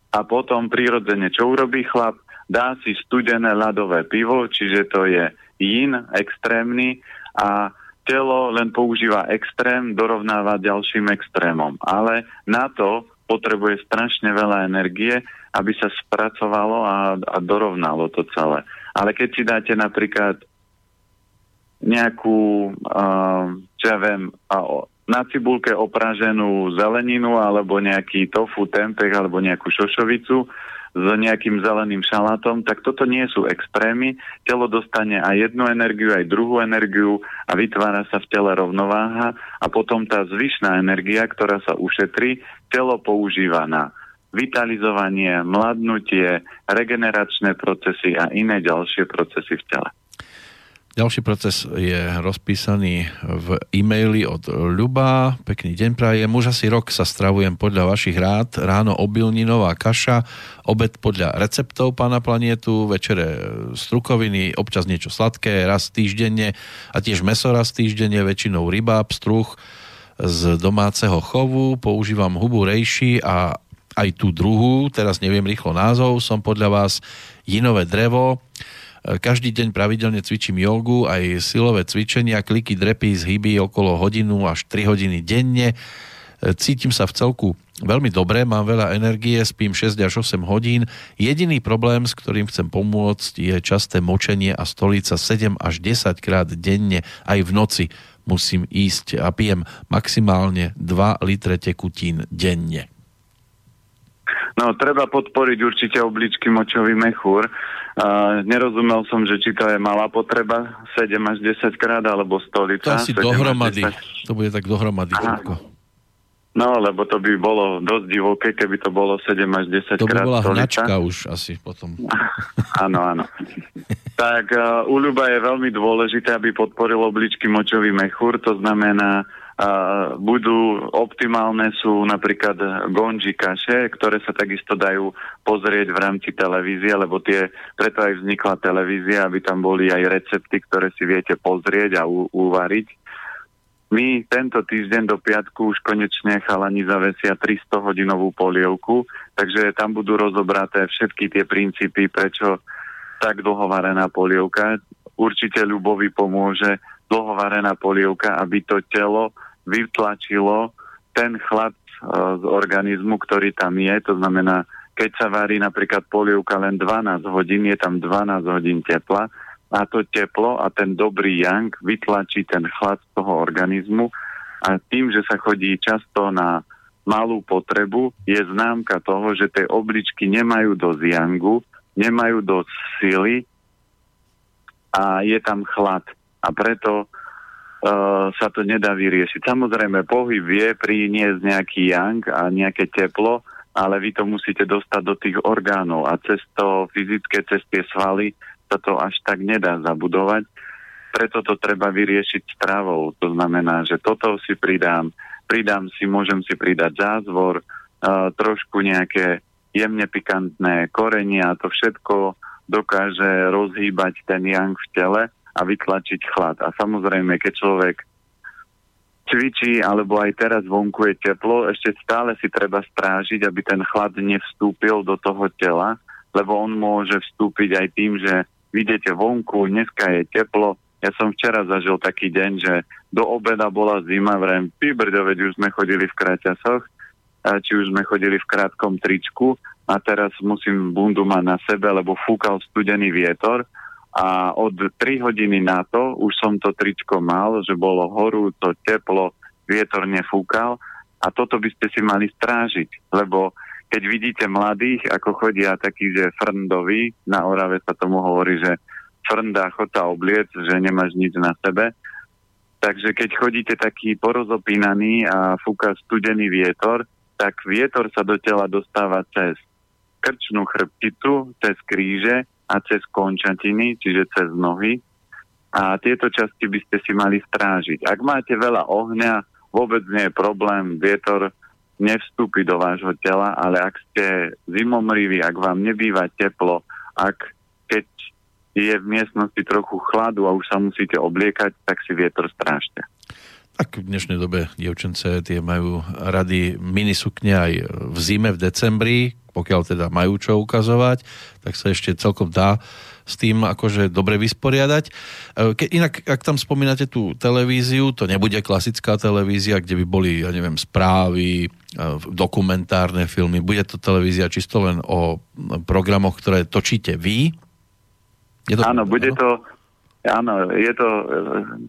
a potom prirodzene čo urobí chlap? Dá si studené ľadové pivo, čiže to je yin extrémny a telo len používa extrém, dorovnáva ďalším extrémom. Ale na to potrebuje strašne veľa energie, aby sa spracovalo a, a dorovnalo to celé. Ale keď si dáte napríklad nejakú, uh, čo ja viem, na cibulke opraženú zeleninu alebo nejaký tofu, tempeh alebo nejakú šošovicu, s nejakým zeleným šalátom, tak toto nie sú extrémy. Telo dostane aj jednu energiu, aj druhú energiu a vytvára sa v tele rovnováha a potom tá zvyšná energia, ktorá sa ušetrí, telo používa na vitalizovanie, mladnutie, regeneračné procesy a iné ďalšie procesy v tele. Ďalší proces je rozpísaný v e-maili od Ľuba. Pekný deň prajem. Už asi rok sa stravujem podľa vašich rád. Ráno obilninová kaša, obed podľa receptov pána planietu, večere strukoviny, občas niečo sladké, raz týždenne a tiež meso raz týždenne, väčšinou ryba, pstruh z domáceho chovu. Používam hubu rejši a aj tú druhú, teraz neviem rýchlo názov, som podľa vás jinové drevo každý deň pravidelne cvičím jogu, aj silové cvičenia, kliky, drepy, zhyby okolo hodinu až 3 hodiny denne. Cítim sa v celku veľmi dobre, mám veľa energie, spím 6 až 8 hodín. Jediný problém, s ktorým chcem pomôcť, je časté močenie a stolica 7 až 10 krát denne, aj v noci musím ísť a pijem maximálne 2 litre tekutín denne. No, treba podporiť určite obličky močový mechúr. Uh, nerozumel som, že či to je malá potreba, 7 až 10 krát, alebo stolica. To asi dohromady. To bude tak dohromady. No, lebo to by bolo dosť divoké, keby to bolo 7 až 10 to krát. To by bola hnačka už asi potom. áno, áno. tak uh, u Ľuba je veľmi dôležité, aby podporil obličky močový mechúr, to znamená budú optimálne sú napríklad gonji kaše, ktoré sa takisto dajú pozrieť v rámci televízie, lebo tie, preto aj vznikla televízia, aby tam boli aj recepty, ktoré si viete pozrieť a u, uvariť. My tento týždeň do piatku už konečne chalani zavesia 300 hodinovú polievku, takže tam budú rozobraté všetky tie princípy, prečo tak dlho varená polievka. Určite ľubovi pomôže dlhovarená polievka, aby to telo vytlačilo ten chlad e, z organizmu, ktorý tam je. To znamená, keď sa varí napríklad polievka len 12 hodín, je tam 12 hodín tepla a to teplo a ten dobrý yang vytlačí ten chlad z toho organizmu a tým, že sa chodí často na malú potrebu, je známka toho, že tie obličky nemajú dosť yangu, nemajú dosť sily a je tam chlad. A preto sa to nedá vyriešiť. Samozrejme, pohyb vie priniesť nejaký yang a nejaké teplo, ale vy to musíte dostať do tých orgánov a cez to fyzické, cez tie svaly sa to až tak nedá zabudovať. Preto to treba vyriešiť stravou. To znamená, že toto si pridám, pridám si, môžem si pridať zázvor, uh, trošku nejaké jemne pikantné korenie a to všetko dokáže rozhýbať ten yang v tele a vytlačiť chlad. A samozrejme, keď človek cvičí, alebo aj teraz vonku je teplo, ešte stále si treba strážiť, aby ten chlad nevstúpil do toho tela, lebo on môže vstúpiť aj tým, že vidíte vonku, dneska je teplo. Ja som včera zažil taký deň, že do obeda bola zima, vrem, veď už sme chodili v kraťasoch, či už sme chodili v krátkom tričku a teraz musím bundu mať na sebe, lebo fúkal studený vietor a od 3 hodiny na to už som to tričko mal, že bolo horúco, teplo, vietor nefúkal. A toto by ste si mali strážiť, lebo keď vidíte mladých, ako chodia takí, že frndoví, na Orave sa tomu hovorí, že frndá chota obliec, že nemáš nič na sebe, Takže keď chodíte taký porozopínaný a fúka studený vietor, tak vietor sa do tela dostáva cez krčnú chrbticu, cez kríže a cez končatiny, čiže cez nohy. A tieto časti by ste si mali strážiť. Ak máte veľa ohňa, vôbec nie je problém, vietor nevstúpi do vášho tela, ale ak ste zimomriví, ak vám nebýva teplo, ak keď je v miestnosti trochu chladu a už sa musíte obliekať, tak si vietor strážte. Tak v dnešnej dobe dievčence tie majú rady minisukne aj v zime, v decembri, pokiaľ teda majú čo ukazovať, tak sa ešte celkom dá s tým akože dobre vysporiadať. E, ke, inak, ak tam spomínate tú televíziu, to nebude klasická televízia, kde by boli, ja neviem, správy, e, dokumentárne filmy. Bude to televízia čisto len o programoch, ktoré točíte vy, je to, áno, bude to, áno, je to,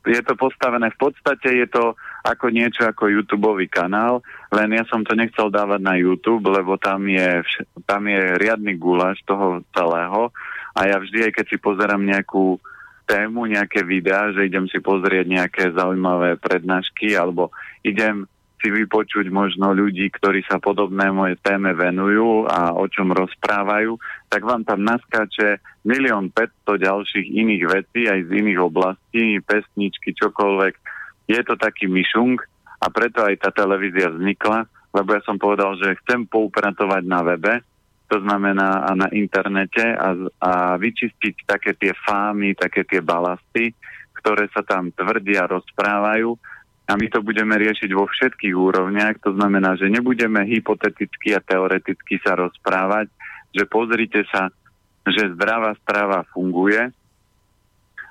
je to postavené v podstate, je to ako niečo ako YouTube kanál, len ja som to nechcel dávať na YouTube, lebo tam je, tam je riadny gulaš toho celého a ja vždy, aj keď si pozerám nejakú tému, nejaké videá, že idem si pozrieť nejaké zaujímavé prednášky alebo idem si vypočuť možno ľudí, ktorí sa podobné moje téme venujú a o čom rozprávajú, tak vám tam naskáče milión 500 ďalších iných vecí aj z iných oblastí, pesničky, čokoľvek. Je to taký myšung a preto aj tá televízia vznikla, lebo ja som povedal, že chcem poupratovať na webe, to znamená a na internete a, a vyčistiť také tie fámy, také tie balasty, ktoré sa tam tvrdia, rozprávajú a my to budeme riešiť vo všetkých úrovniach. To znamená, že nebudeme hypoteticky a teoreticky sa rozprávať, že pozrite sa, že zdravá strava funguje.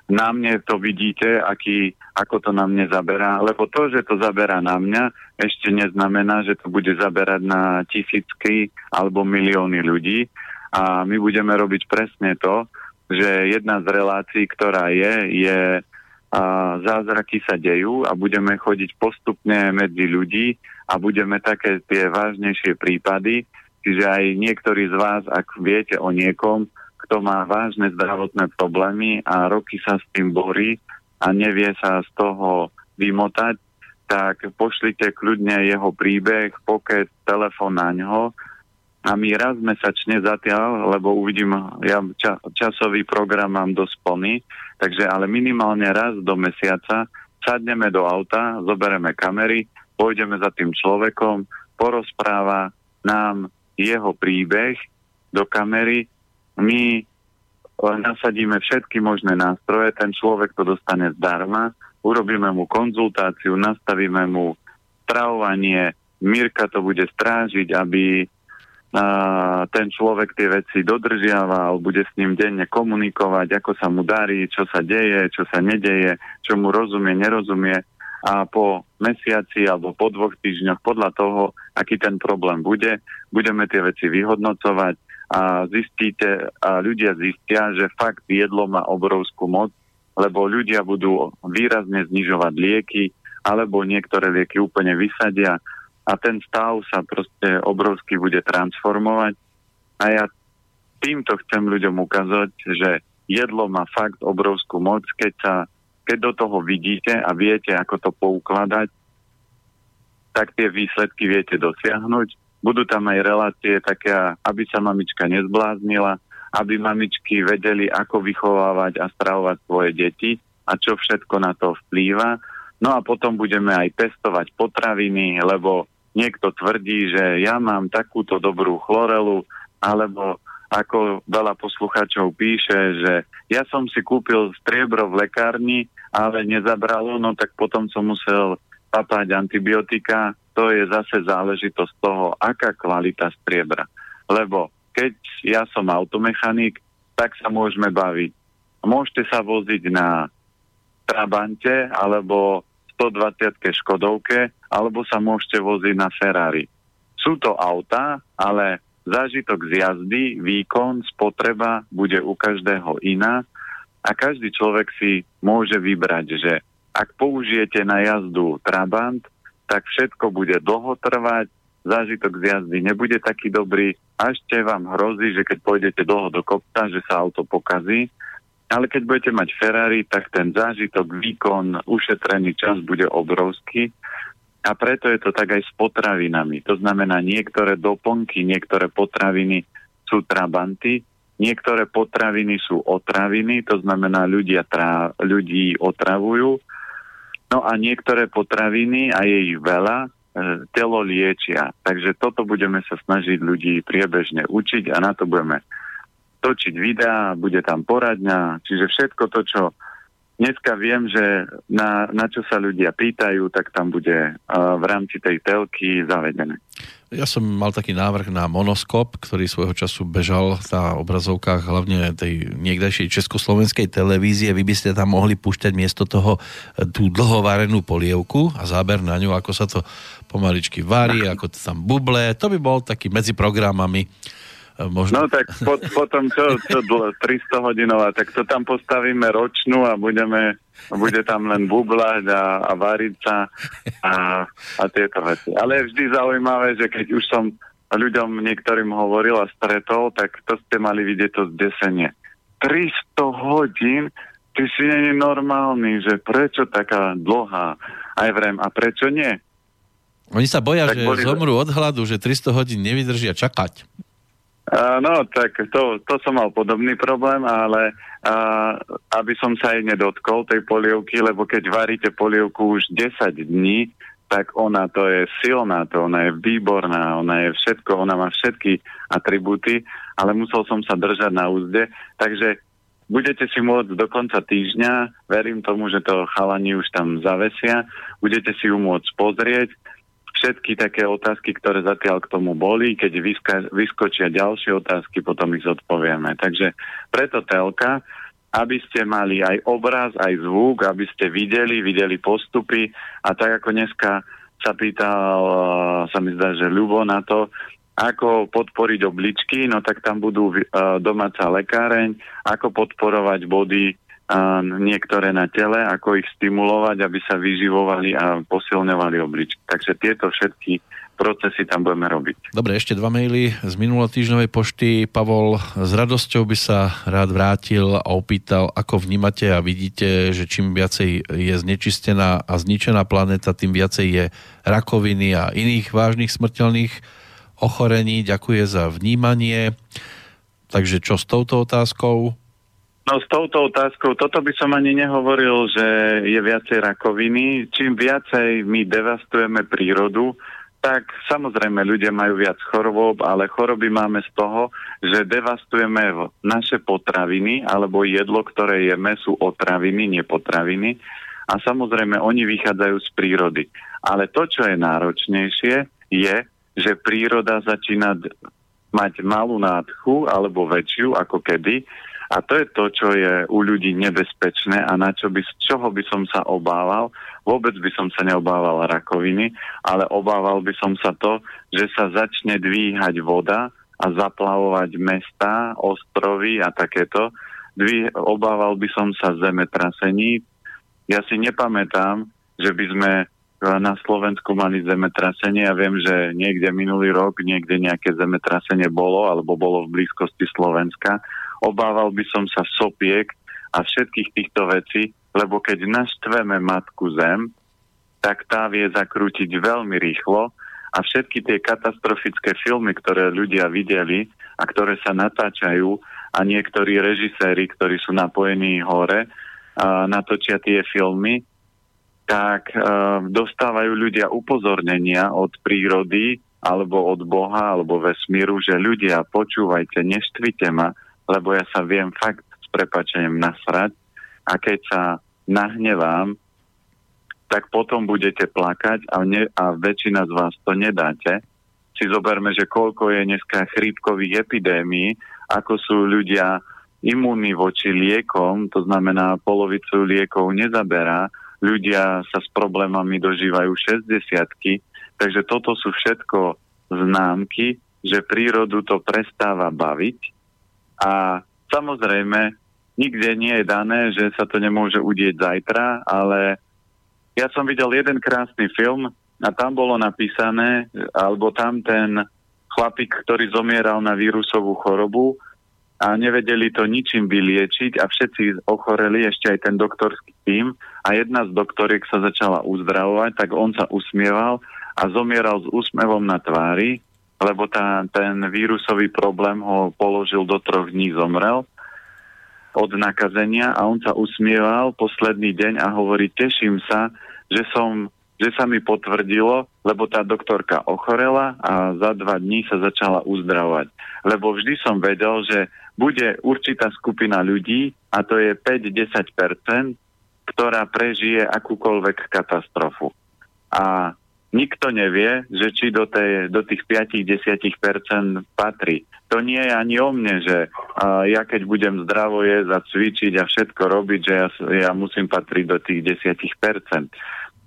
Na mne to vidíte, aký, ako to na mne zaberá, lebo to, že to zaberá na mňa, ešte neznamená, že to bude zaberať na tisícky alebo milióny ľudí. A my budeme robiť presne to, že jedna z relácií, ktorá je, je a zázraky sa dejú a budeme chodiť postupne medzi ľudí a budeme také tie vážnejšie prípady, čiže aj niektorí z vás, ak viete o niekom, kto má vážne zdravotné problémy a roky sa s tým borí a nevie sa z toho vymotať, tak pošlite kľudne jeho príbeh, pokec, telefón na ňo a my raz mesačne zatiaľ, lebo uvidím, ja ča, časový program mám dosť plný, takže ale minimálne raz do mesiaca sadneme do auta, zobereme kamery, pôjdeme za tým človekom, porozpráva nám jeho príbeh do kamery, my nasadíme všetky možné nástroje, ten človek to dostane zdarma, urobíme mu konzultáciu, nastavíme mu stravovanie, Mirka to bude strážiť, aby ten človek tie veci dodržiava, bude s ním denne komunikovať, ako sa mu darí, čo sa deje, čo sa nedeje, čo mu rozumie, nerozumie. A po mesiaci alebo po dvoch týždňoch podľa toho, aký ten problém bude, budeme tie veci vyhodnocovať a zistíte, a ľudia zistia, že fakt jedlo má obrovskú moc, lebo ľudia budú výrazne znižovať lieky, alebo niektoré lieky úplne vysadia a ten stav sa proste obrovsky bude transformovať. A ja týmto chcem ľuďom ukázať, že jedlo má fakt obrovskú moc, keď, sa, keď do toho vidíte a viete, ako to poukladať, tak tie výsledky viete dosiahnuť. Budú tam aj relácie také, aby sa mamička nezbláznila, aby mamičky vedeli, ako vychovávať a stravovať svoje deti a čo všetko na to vplýva. No a potom budeme aj testovať potraviny, lebo niekto tvrdí, že ja mám takúto dobrú chlorelu, alebo ako veľa poslucháčov píše, že ja som si kúpil striebro v lekárni, ale nezabralo, no tak potom som musel papať antibiotika. To je zase záležitosť toho, aká kvalita striebra. Lebo keď ja som automechanik, tak sa môžeme baviť. Môžete sa voziť na Trabante alebo 120 Škodovke alebo sa môžete voziť na Ferrari. Sú to auta, ale zážitok z jazdy, výkon, spotreba bude u každého iná a každý človek si môže vybrať, že ak použijete na jazdu Trabant, tak všetko bude dlho trvať, zážitok z jazdy nebude taký dobrý a ešte vám hrozí, že keď pôjdete dlho do kopca, že sa auto pokazí. ale keď budete mať Ferrari, tak ten zážitok, výkon, ušetrený čas bude obrovský. A preto je to tak aj s potravinami. To znamená, niektoré doplnky, niektoré potraviny sú trabanty, niektoré potraviny sú otraviny, to znamená, ľudia trá, ľudí otravujú. No a niektoré potraviny, a je ich veľa, e, telo liečia. Takže toto budeme sa snažiť ľudí priebežne učiť a na to budeme točiť videá, bude tam poradňa, čiže všetko to, čo dneska viem, že na, na čo sa ľudia pýtajú, tak tam bude uh, v rámci tej telky zavedené. Ja som mal taký návrh na monoskop, ktorý svojho času bežal na obrazovkách hlavne tej niekdajšej československej televízie. Vy by ste tam mohli púšťať miesto toho e, tú dlhovárenú polievku a záber na ňu, ako sa to pomaličky varí, ako to tam buble. To by bol taký medzi programami Možno... No tak po, potom čo, čo 300 hodinová, tak to tam postavíme ročnú a budeme, bude tam len bublať a, a variť sa a, a tieto veci. Ale je vždy zaujímavé, že keď už som ľuďom niektorým hovoril a stretol, tak to ste mali vidieť to zdesenie. 300 hodín, ty si je normálny, že prečo taká dlhá? Aj vrem, a prečo nie? Oni sa boja, tak že boli... zomrú od hladu, že 300 hodín nevydržia čakať. No, tak to, to som mal podobný problém, ale uh, aby som sa aj nedotkol tej polievky, lebo keď varíte polievku už 10 dní, tak ona to je silná, to ona je výborná, ona je všetko, ona má všetky atribúty, ale musel som sa držať na úzde, takže budete si môcť do konca týždňa, verím tomu, že to chalani už tam zavesia, budete si ju môcť pozrieť, všetky také otázky, ktoré zatiaľ k tomu boli. Keď vyska- vyskočia ďalšie otázky, potom ich zodpovieme. Takže preto telka, aby ste mali aj obraz, aj zvuk, aby ste videli, videli postupy a tak ako dneska sa pýtal, sa mi zdá, že Ľubo na to, ako podporiť obličky, no tak tam budú uh, domáca lekáreň, ako podporovať body niektoré na tele, ako ich stimulovať, aby sa vyživovali a posilňovali obličky. Takže tieto všetky procesy tam budeme robiť. Dobre, ešte dva maily z minulotýždňovej pošty. Pavol, s radosťou by sa rád vrátil a opýtal, ako vnímate a vidíte, že čím viacej je znečistená a zničená planéta, tým viacej je rakoviny a iných vážnych smrteľných ochorení. Ďakuje za vnímanie. Takže čo s touto otázkou? No s touto otázkou, toto by som ani nehovoril, že je viacej rakoviny. Čím viacej my devastujeme prírodu, tak samozrejme ľudia majú viac chorôb, ale choroby máme z toho, že devastujeme naše potraviny alebo jedlo, ktoré jeme, sú otraviny, nepotraviny. A samozrejme oni vychádzajú z prírody. Ale to, čo je náročnejšie, je, že príroda začína mať malú nádchu alebo väčšiu ako kedy a to je to, čo je u ľudí nebezpečné a na čo by, čoho by som sa obával. Vôbec by som sa neobával rakoviny, ale obával by som sa to, že sa začne dvíhať voda a zaplavovať mesta, ostrovy a takéto. Dví, obával by som sa zemetrasení. Ja si nepamätám, že by sme na Slovensku mali zemetrasenie. Ja viem, že niekde minulý rok niekde nejaké zemetrasenie bolo alebo bolo v blízkosti Slovenska obával by som sa sopiek a všetkých týchto vecí, lebo keď naštveme matku zem, tak tá vie zakrútiť veľmi rýchlo a všetky tie katastrofické filmy, ktoré ľudia videli a ktoré sa natáčajú a niektorí režiséri, ktorí sú napojení hore, a natočia tie filmy, tak uh, dostávajú ľudia upozornenia od prírody alebo od Boha alebo vesmíru, že ľudia, počúvajte, neštvite ma, lebo ja sa viem fakt s prepačením nasrať a keď sa nahnevám, tak potom budete plakať a, ne, a väčšina z vás to nedáte. Si zoberme, že koľko je dneska chrípkových epidémií, ako sú ľudia imúnni voči liekom, to znamená polovicu liekov nezaberá, ľudia sa s problémami dožívajú 60 takže toto sú všetko známky, že prírodu to prestáva baviť a samozrejme, nikde nie je dané, že sa to nemôže udieť zajtra, ale ja som videl jeden krásny film a tam bolo napísané, alebo tam ten chlapík, ktorý zomieral na vírusovú chorobu, a nevedeli to ničím vyliečiť a všetci ochoreli, ešte aj ten doktorský tým a jedna z doktoriek sa začala uzdravovať, tak on sa usmieval a zomieral s úsmevom na tvári, lebo tá, ten vírusový problém ho položil do troch dní, zomrel od nakazenia a on sa usmieval posledný deň a hovorí, teším sa, že som že sa mi potvrdilo, lebo tá doktorka ochorela a za dva dní sa začala uzdravovať. Lebo vždy som vedel, že bude určitá skupina ľudí, a to je 5-10%, ktorá prežije akúkoľvek katastrofu. A nikto nevie, že či do, tej, do tých 5-10% patrí. To nie je ani o mne, že uh, ja keď budem zdravo jesť a cvičiť a všetko robiť, že ja, ja musím patriť do tých 10%.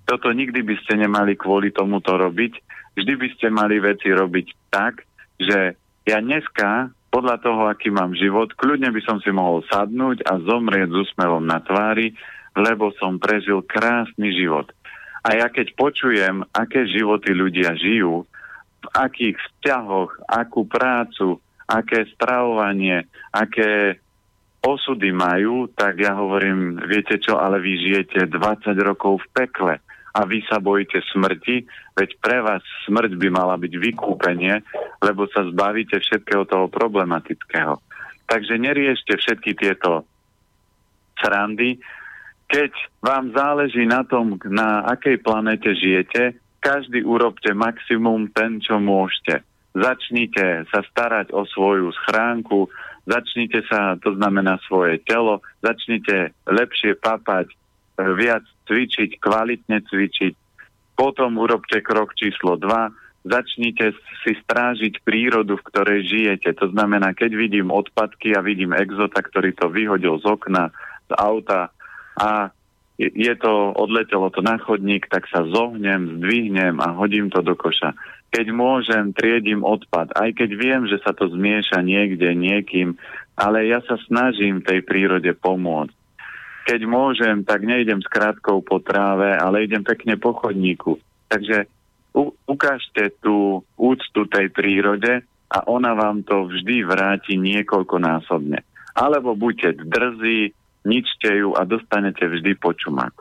Toto nikdy by ste nemali kvôli tomuto robiť. Vždy by ste mali veci robiť tak, že ja dneska, podľa toho, aký mám život, kľudne by som si mohol sadnúť a zomrieť s úsmevom na tvári, lebo som prežil krásny život. A ja keď počujem, aké životy ľudia žijú, v akých vzťahoch, akú prácu, aké stravovanie, aké osudy majú, tak ja hovorím, viete čo, ale vy žijete 20 rokov v pekle a vy sa bojíte smrti, veď pre vás smrť by mala byť vykúpenie, lebo sa zbavíte všetkého toho problematického. Takže neriešte všetky tieto srandy. Keď vám záleží na tom, na akej planete žijete, každý urobte maximum ten, čo môžete. Začnite sa starať o svoju schránku, začnite sa, to znamená svoje telo, začnite lepšie papať, viac cvičiť, kvalitne cvičiť. Potom urobte krok číslo 2, začnite si strážiť prírodu, v ktorej žijete. To znamená, keď vidím odpadky a vidím exota, ktorý to vyhodil z okna, z auta a je to, odletelo to na chodník, tak sa zohnem, zdvihnem a hodím to do koša. Keď môžem, triedím odpad, aj keď viem, že sa to zmieša niekde, niekým, ale ja sa snažím tej prírode pomôcť keď môžem, tak nejdem s krátkou po tráve, ale idem pekne po chodníku. Takže u, ukážte tú úctu tej prírode a ona vám to vždy vráti niekoľkonásobne. Alebo buďte drzí, ničte ju a dostanete vždy počumák.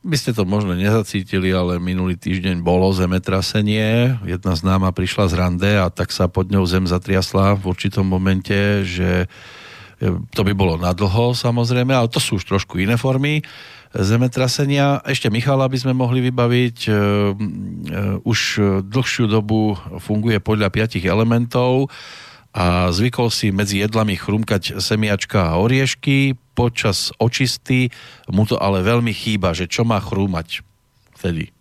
Vy ste to možno nezacítili, ale minulý týždeň bolo zemetrasenie. Jedna známa prišla z rande a tak sa pod ňou zem zatriasla v určitom momente, že to by bolo na dlho samozrejme, ale to sú už trošku iné formy zemetrasenia. Ešte Michala by sme mohli vybaviť. E, e, už dlhšiu dobu funguje podľa piatich elementov a zvykol si medzi jedlami chrumkať semiačka a oriešky. Počas očisty mu to ale veľmi chýba, že čo má chrúmať vtedy?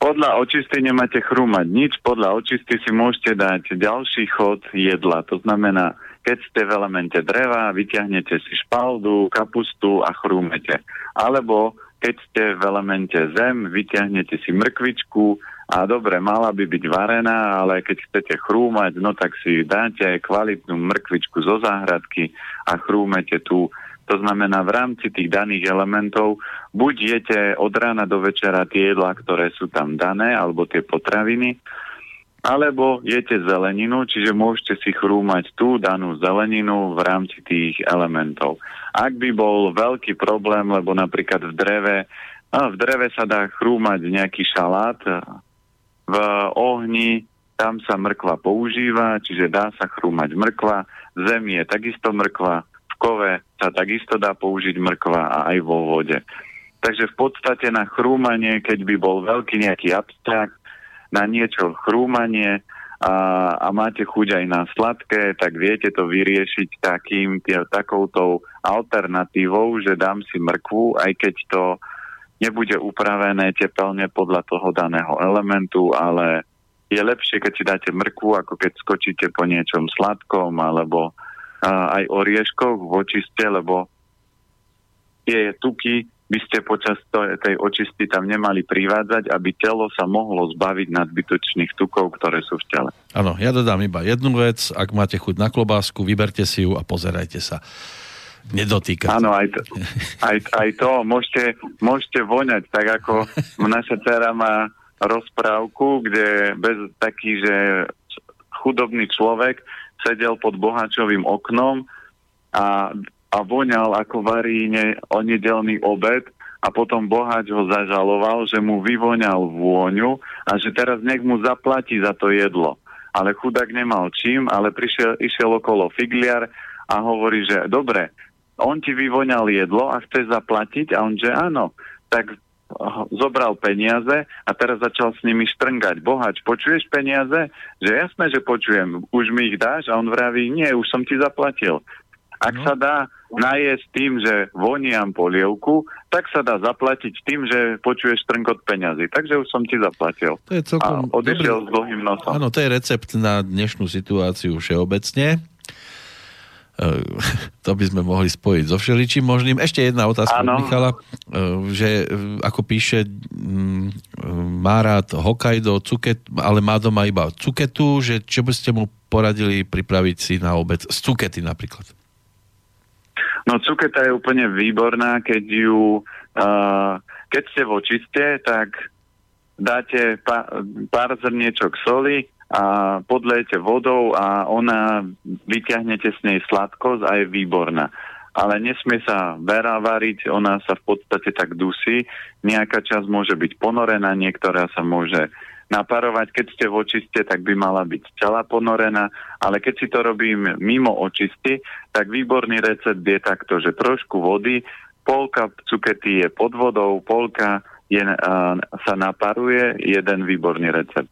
Podľa očisty nemáte chrúmať nič, podľa očisty si môžete dať ďalší chod jedla. To znamená, keď ste v elemente dreva, vyťahnete si špaldu, kapustu a chrúmete. Alebo keď ste v elemente zem, vyťahnete si mrkvičku a dobre, mala by byť varená, ale keď chcete chrúmať, no tak si dáte aj kvalitnú mrkvičku zo záhradky a chrúmete tu. To znamená, v rámci tých daných elementov buď jete od rána do večera tie jedlá, ktoré sú tam dané, alebo tie potraviny, alebo jete zeleninu, čiže môžete si chrúmať tú danú zeleninu v rámci tých elementov. Ak by bol veľký problém, lebo napríklad v dreve, v dreve sa dá chrúmať nejaký šalát, v ohni tam sa mrkva používa, čiže dá sa chrúmať mrkva, v zemi je takisto mrkva, v kove sa takisto dá použiť mrkva a aj vo vode. Takže v podstate na chrúmanie, keď by bol veľký nejaký abstrakt, na niečo chrúmanie a, a máte chuť aj na sladké, tak viete to vyriešiť takým, takoutou alternatívou, že dám si mrkvu, aj keď to nebude upravené tepelne podľa toho daného elementu, ale je lepšie, keď si dáte mrkvu, ako keď skočíte po niečom sladkom alebo a, aj orieškoch v očiste, lebo tie tuky by ste počas tej očisty tam nemali privádzať, aby telo sa mohlo zbaviť nadbytočných tukov, ktoré sú v tele. Áno, ja dodám iba jednu vec. Ak máte chuť na klobásku, vyberte si ju a pozerajte sa. Nedotýkať. Áno, aj to, aj, aj to môžete, môžete voňať, tak ako naša dcera má rozprávku, kde bez taký, že chudobný človek sedel pod bohačovým oknom a, a voňal ako varí ne, o nedelný obed a potom boháč ho zažaloval, že mu vyvoňal vôňu a že teraz nech mu zaplatí za to jedlo. Ale chudák nemal čím, ale prišiel, išiel okolo figliar a hovorí, že dobre, on ti vyvoňal jedlo a chce zaplatiť a on, že áno, tak zobral peniaze a teraz začal s nimi štrngať. Bohač, počuješ peniaze? Že jasné, že počujem. Už mi ich dáš? A on vraví, nie, už som ti zaplatil. Ak no. sa dá najesť tým, že voniam polievku, tak sa dá zaplatiť tým, že počuješ trnkot peňazí. Takže už som ti zaplatil. To je celkom a odišiel dobrý... s dlhým nosom. Áno, to je recept na dnešnú situáciu všeobecne. E, to by sme mohli spojiť so všeličím možným. Ešte jedna otázka ano. Michala, e, že e, ako píše, má rád Hokkaido, cuket, ale má doma iba cuketu, že čo by ste mu poradili pripraviť si na obec z cukety napríklad? No cuketa je úplne výborná, keď ju, uh, keď ste v očiste, tak dáte pa, pár zrniečok soli a podlejete vodou a ona, vyťahnete s nej sladkosť a je výborná. Ale nesmie sa vera variť, ona sa v podstate tak dusí. Nejaká časť môže byť ponorená, niektorá sa môže naparovať. Keď ste v očiste, tak by mala byť celá ponorená, ale keď si to robím mimo očisty, tak výborný recept je takto, že trošku vody, polka cukety je pod vodou, polka je, uh, sa naparuje, jeden výborný recept.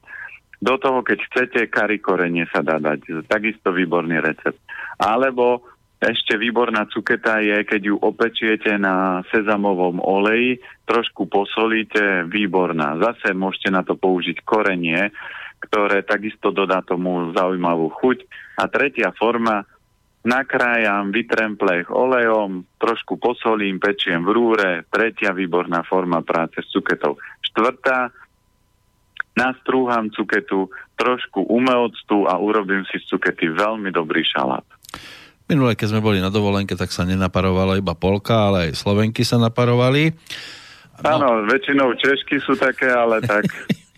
Do toho, keď chcete, kari korenie sa dá dať. Takisto výborný recept. Alebo ešte výborná cuketa je, keď ju opečiete na sezamovom oleji, trošku posolíte, výborná. Zase môžete na to použiť korenie, ktoré takisto dodá tomu zaujímavú chuť. A tretia forma, nakrájam, vytrem plech olejom, trošku posolím, pečiem v rúre. Tretia výborná forma práce s cuketou. Štvrtá, nastrúham cuketu, trošku umeoctu a urobím si z cukety veľmi dobrý šalát. Minule, keď sme boli na dovolenke, tak sa nenaparovala iba Polka, ale aj Slovenky sa naparovali. No. Áno, väčšinou Češky sú také, ale tak...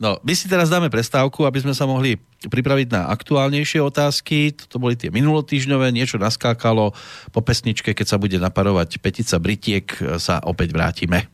No, my si teraz dáme prestávku, aby sme sa mohli pripraviť na aktuálnejšie otázky. Toto boli tie minulotýžňové, niečo naskákalo. Po pesničke, keď sa bude naparovať petica Britiek, sa opäť vrátime.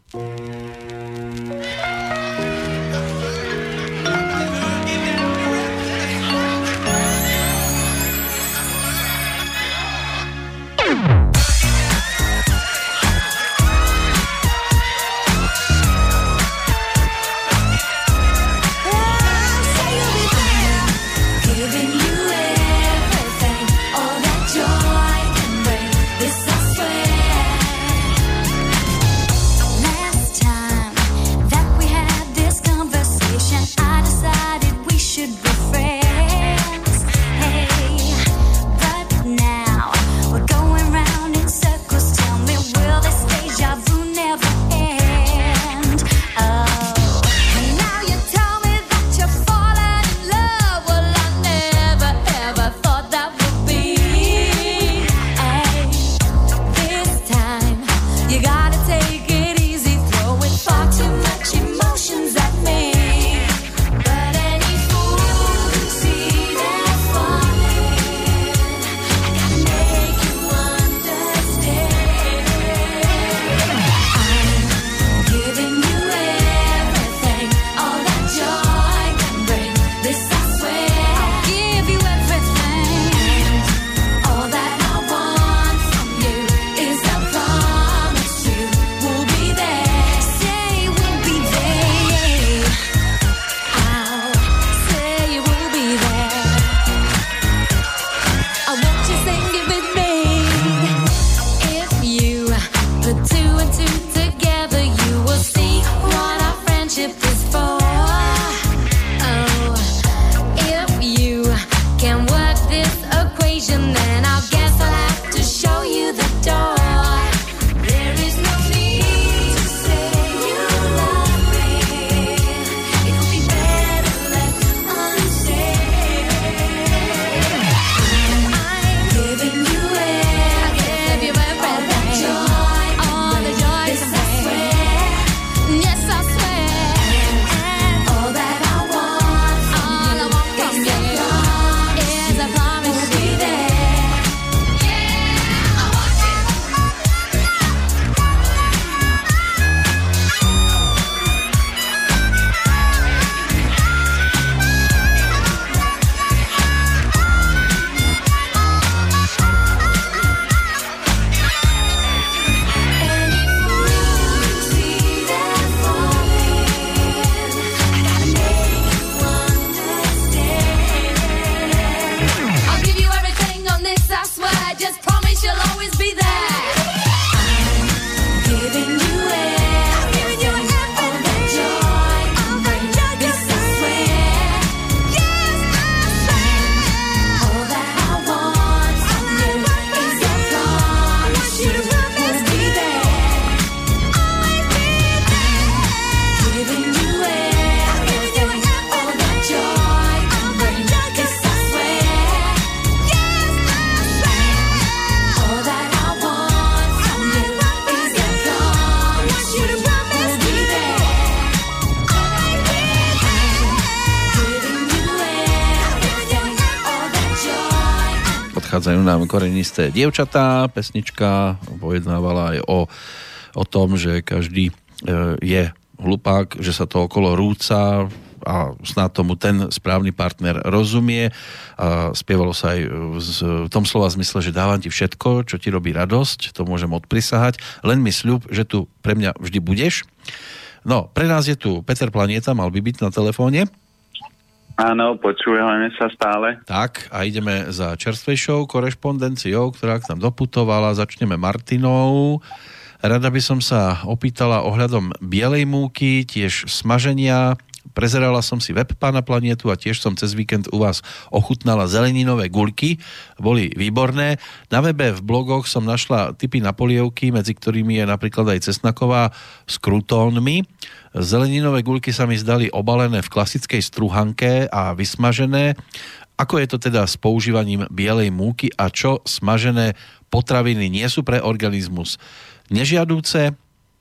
Nám korenisté dievčatá. Pesnička pojednávala aj o, o tom, že každý e, je hlupák, že sa to okolo rúca a snad tomu ten správny partner rozumie. A spievalo sa aj v tom slova zmysle, že dávam ti všetko, čo ti robí radosť, to môžem odprisahať, len mi sľub, že tu pre mňa vždy budeš. No, pre nás je tu Peter Planieta, mal by byť na telefóne. Áno, počujeme sa stále. Tak, a ideme za čerstvejšou korešpondenciou, ktorá k nám doputovala. Začneme Martinou. Rada by som sa opýtala ohľadom bielej múky, tiež smaženia. Prezerala som si web pána Planietu a tiež som cez víkend u vás ochutnala zeleninové guľky. Boli výborné. Na webe v blogoch som našla typy na polievky, medzi ktorými je napríklad aj cesnaková s krutónmi. Zeleninové guľky sa mi zdali obalené v klasickej struhanke a vysmažené. Ako je to teda s používaním bielej múky a čo smažené potraviny nie sú pre organizmus nežiadúce?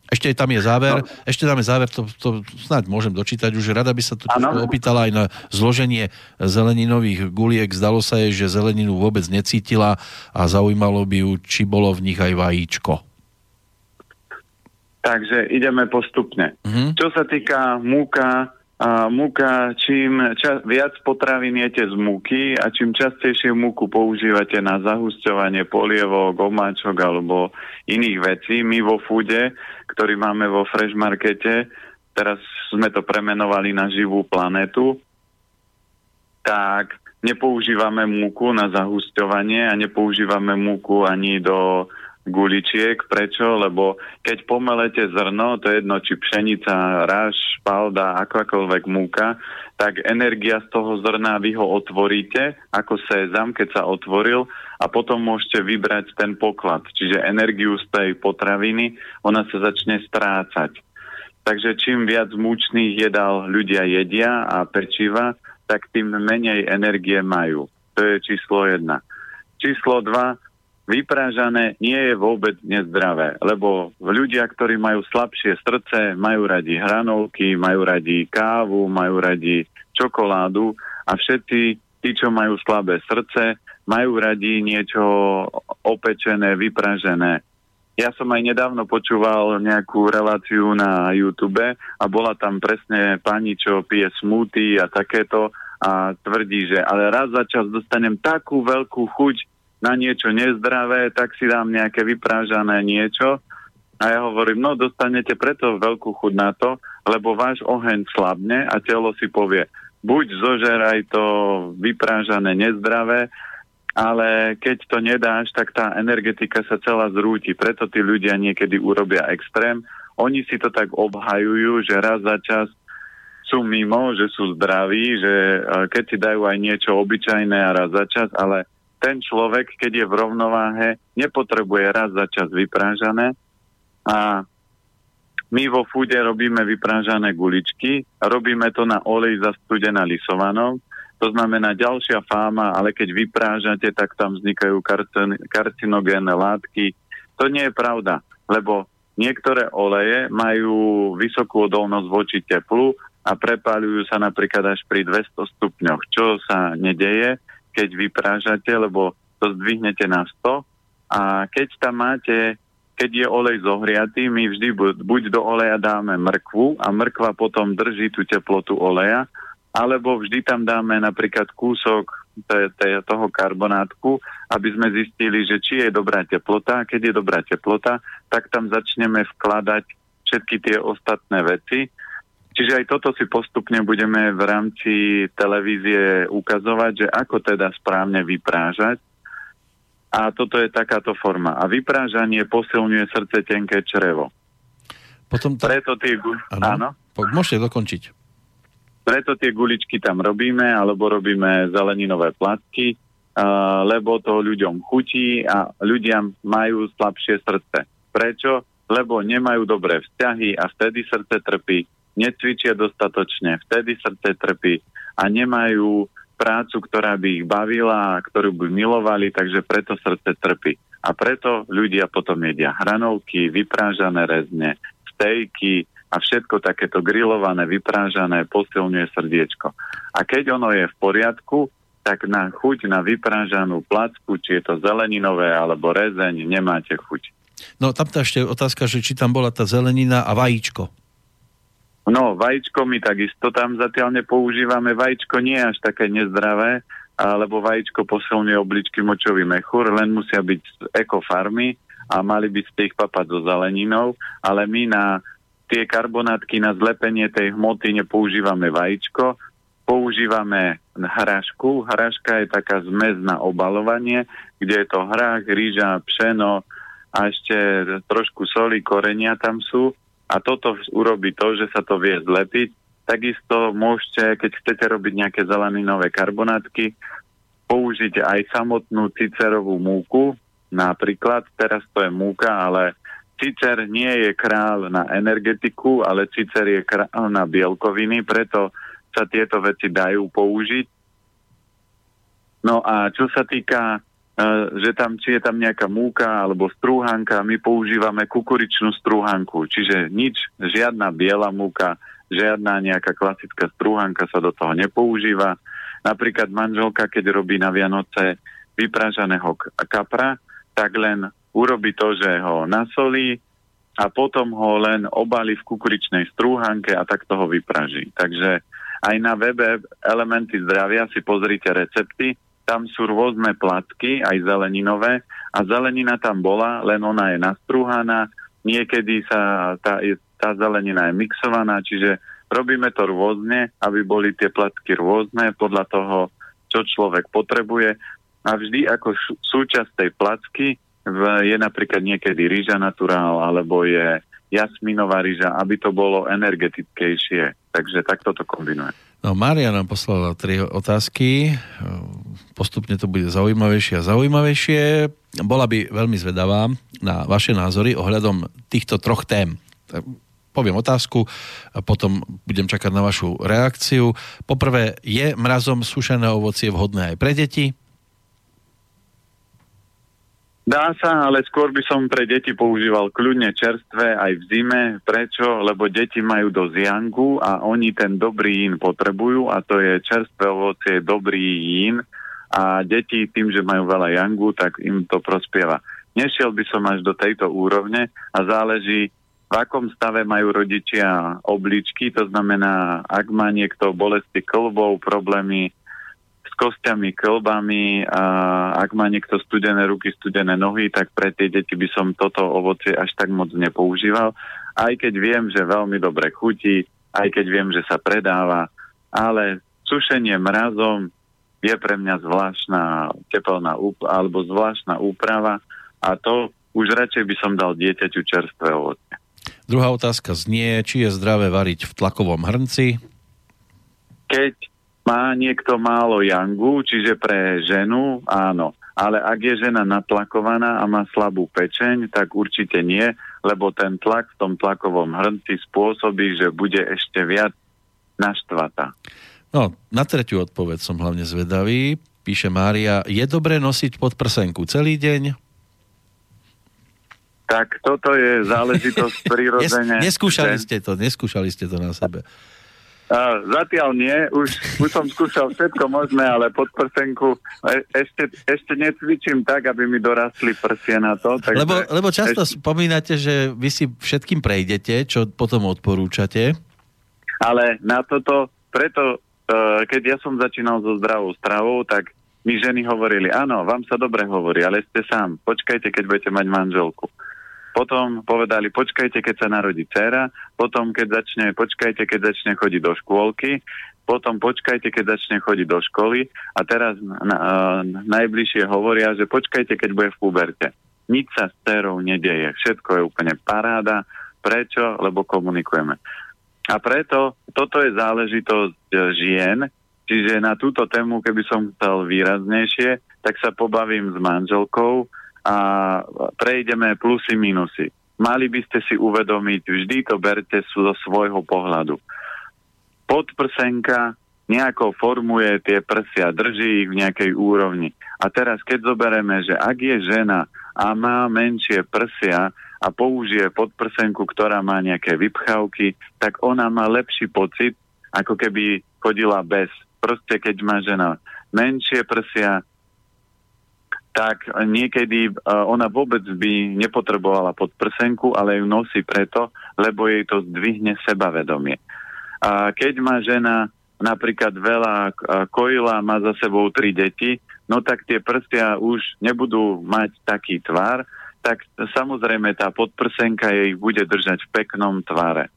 Ešte tam je záver, no. ešte tam je záver, to, to snáď môžem dočítať už. Rada by sa tu opýtala aj na zloženie zeleninových guliek. Zdalo sa jej, že zeleninu vôbec necítila a zaujímalo by ju, či bolo v nich aj vajíčko. Takže ideme postupne. Mm-hmm. Čo sa týka múka, a múka, čím ča- viac potravín jete z múky a čím častejšie múku používate na zahusťovanie polievok, omáčok alebo iných vecí, my vo fúde, ktorý máme vo Fresh Markete, teraz sme to premenovali na živú planetu, tak nepoužívame múku na zahusťovanie a nepoužívame múku ani do guličiek. Prečo? Lebo keď pomelete zrno, to je jedno, či pšenica, ráž, špalda, akákoľvek múka, tak energia z toho zrna vy ho otvoríte ako sezam, keď sa otvoril a potom môžete vybrať ten poklad. Čiže energiu z tej potraviny, ona sa začne strácať. Takže čím viac múčných jedál ľudia jedia a pečiva, tak tým menej energie majú. To je číslo jedna. Číslo dva, vyprážané nie je vôbec nezdravé, lebo ľudia, ktorí majú slabšie srdce, majú radi hranolky, majú radi kávu, majú radi čokoládu a všetci tí, čo majú slabé srdce, majú radi niečo opečené, vypražené. Ja som aj nedávno počúval nejakú reláciu na YouTube a bola tam presne pani, čo pije smoothie a takéto a tvrdí, že ale raz za čas dostanem takú veľkú chuť na niečo nezdravé, tak si dám nejaké vyprážané niečo. A ja hovorím, no dostanete preto veľkú chuť na to, lebo váš oheň slabne a telo si povie, buď zožeraj to vyprážané nezdravé, ale keď to nedáš, tak tá energetika sa celá zrúti. Preto tí ľudia niekedy urobia extrém. Oni si to tak obhajujú, že raz za čas sú mimo, že sú zdraví, že keď si dajú aj niečo obyčajné a raz za čas, ale ten človek, keď je v rovnováhe, nepotrebuje raz za čas vyprážané a my vo fúde robíme vyprážané guličky, robíme to na olej zastudená lisovanou, to znamená ďalšia fáma, ale keď vyprážate, tak tam vznikajú karcinogénne látky. To nie je pravda, lebo niektoré oleje majú vysokú odolnosť voči teplu a prepáľujú sa napríklad až pri 200 stupňoch, čo sa nedeje keď vyprážate, lebo to zdvihnete na 100 a keď tam máte, keď je olej zohriatý, my vždy buď do oleja dáme mrkvu a mrkva potom drží tú teplotu oleja, alebo vždy tam dáme napríklad kúsok toho karbonátku, aby sme zistili, že či je dobrá teplota. A keď je dobrá teplota, tak tam začneme vkladať všetky tie ostatné veci Čiže aj toto si postupne budeme v rámci televízie ukazovať, že ako teda správne vyprážať. A toto je takáto forma. A vyprážanie posilňuje srdce tenké črevo. Potom to... Preto tie... Áno. áno? Môžete dokončiť. Preto tie guličky tam robíme, alebo robíme zeleninové placky, uh, lebo to ľuďom chutí a ľudia majú slabšie srdce. Prečo? Lebo nemajú dobré vzťahy a vtedy srdce trpí necvičia dostatočne, vtedy srdce trpí a nemajú prácu, ktorá by ich bavila a ktorú by milovali, takže preto srdce trpí. A preto ľudia potom jedia hranolky, vyprážané rezne, stejky a všetko takéto grillované, vyprážané posilňuje srdiečko. A keď ono je v poriadku, tak na chuť na vyprážanú placku, či je to zeleninové alebo rezeň, nemáte chuť. No tam tá ešte otázka, že či tam bola tá zelenina a vajíčko. No, vajíčko my takisto tam zatiaľ nepoužívame. Vajíčko nie je až také nezdravé, alebo vajíčko posilňuje obličky močový mechúr, len musia byť z ekofarmy a mali by ste ich papať so zeleninou, ale my na tie karbonátky na zlepenie tej hmoty nepoužívame vajíčko, používame hrašku. Hraška je taká zmes na obalovanie, kde je to hrách, rýža, pšeno a ešte trošku soli, korenia tam sú a toto urobí to, že sa to vie zlepiť. Takisto môžete, keď chcete robiť nejaké zeleninové karbonátky, použiť aj samotnú cicerovú múku, napríklad, teraz to je múka, ale cicer nie je král na energetiku, ale cicer je král na bielkoviny, preto sa tieto veci dajú použiť. No a čo sa týka že tam, či je tam nejaká múka alebo strúhanka, my používame kukuričnú strúhanku, čiže nič, žiadna biela múka, žiadna nejaká klasická strúhanka sa do toho nepoužíva. Napríklad manželka, keď robí na Vianoce vypražaného kapra, tak len urobi to, že ho nasolí a potom ho len obali v kukuričnej strúhanke a tak toho vypraží. Takže aj na webe Elementy zdravia si pozrite recepty, tam sú rôzne platky, aj zeleninové a zelenina tam bola, len ona je nastrúhaná, niekedy sa tá, tá zelenina je mixovaná, čiže robíme to rôzne, aby boli tie platky rôzne podľa toho, čo človek potrebuje a vždy ako súčasť tej placky je napríklad niekedy rýža naturál alebo je jasminová rýža, aby to bolo energetickejšie. Takže takto to kombinuje. No, Mária nám poslala tri otázky postupne to bude zaujímavejšie a zaujímavejšie. Bola by veľmi zvedavá na vaše názory ohľadom týchto troch tém. Poviem otázku a potom budem čakať na vašu reakciu. Poprvé, je mrazom sušené ovocie vhodné aj pre deti? Dá sa, ale skôr by som pre deti používal kľudne čerstvé aj v zime. Prečo? Lebo deti majú dosť jangu a oni ten dobrý jín potrebujú a to je čerstvé ovocie, dobrý jín a deti tým, že majú veľa jangu, tak im to prospieva. Nešiel by som až do tejto úrovne a záleží, v akom stave majú rodičia obličky, to znamená, ak má niekto bolesti klbov, problémy kostiami, klbami a ak má niekto studené ruky, studené nohy, tak pre tie deti by som toto ovocie až tak moc nepoužíval. Aj keď viem, že veľmi dobre chutí, aj keď viem, že sa predáva, ale sušenie mrazom je pre mňa zvláštna tepelná úp- alebo zvláštna úprava a to už radšej by som dal dieťaťu čerstvé ovoce. Druhá otázka znie, či je zdravé variť v tlakovom hrnci? Keď má niekto málo jangu, čiže pre ženu, áno. Ale ak je žena natlakovaná a má slabú pečeň, tak určite nie, lebo ten tlak v tom tlakovom hrnci spôsobí, že bude ešte viac naštvatá. No, na tretiu odpoveď som hlavne zvedavý. Píše Mária, je dobré nosiť pod prsenku celý deň? Tak toto je záležitosť prirodzene. Nes, neskúšali ste to, neskúšali ste to na sebe. A, zatiaľ nie, už, už som skúšal všetko možné, ale pod prsenku e, ešte, ešte necvičím tak, aby mi dorastli prsie na to. Takže lebo, lebo často ešte... spomínate, že vy si všetkým prejdete, čo potom odporúčate. Ale na toto, preto Eh, keď ja som začínal so zdravou stravou, tak mi ženy hovorili, áno, vám sa dobre hovorí, ale ste sám, počkajte, keď budete mať manželku. Potom povedali, počkajte, keď sa narodí dcera, potom keď začne, počkajte, keď začne chodiť do škôlky, potom počkajte, keď začne chodiť do školy a teraz na, na, najbližšie hovoria, že počkajte, keď bude v puberte. Nič sa s dcerou nedeje, všetko je úplne paráda. Prečo? Lebo komunikujeme. A preto toto je záležitosť e, žien, čiže na túto tému, keby som chcel výraznejšie, tak sa pobavím s manželkou a prejdeme plusy, minusy. Mali by ste si uvedomiť, vždy to berte zo svojho pohľadu. Podprsenka nejako formuje tie prsia, drží ich v nejakej úrovni. A teraz, keď zoberieme, že ak je žena a má menšie prsia, a použije podprsenku, ktorá má nejaké vypchávky, tak ona má lepší pocit, ako keby chodila bez. Proste keď má žena menšie prsia, tak niekedy ona vôbec by nepotrebovala podprsenku, ale ju nosí preto, lebo jej to zdvihne sebavedomie. A keď má žena napríklad veľa kojila, má za sebou tri deti, no tak tie prstia už nebudú mať taký tvar, tak samozrejme tá podprsenka jej bude držať v peknom tvare.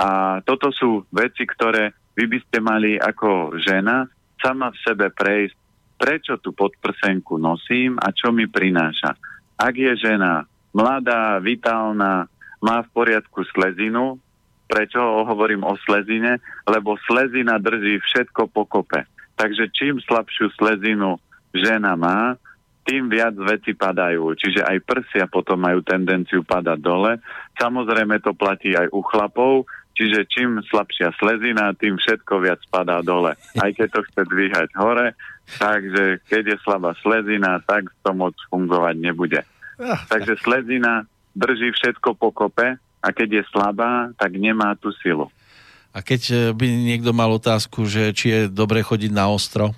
A toto sú veci, ktoré vy by ste mali ako žena sama v sebe prejsť prečo tú podprsenku nosím a čo mi prináša. Ak je žena mladá, vitálna, má v poriadku slezinu, prečo hovorím o slezine? Lebo slezina drží všetko pokope. Takže čím slabšiu slezinu žena má, tým viac veci padajú. Čiže aj prsia potom majú tendenciu padať dole. Samozrejme to platí aj u chlapov, čiže čím slabšia slezina, tým všetko viac padá dole. Aj keď to chce dvíhať hore, Takže keď je slabá slezina, tak to moc fungovať nebude. Takže slezina drží všetko pokope a keď je slabá, tak nemá tú silu. A keď e, by niekto mal otázku, že či je dobre chodiť na ostro?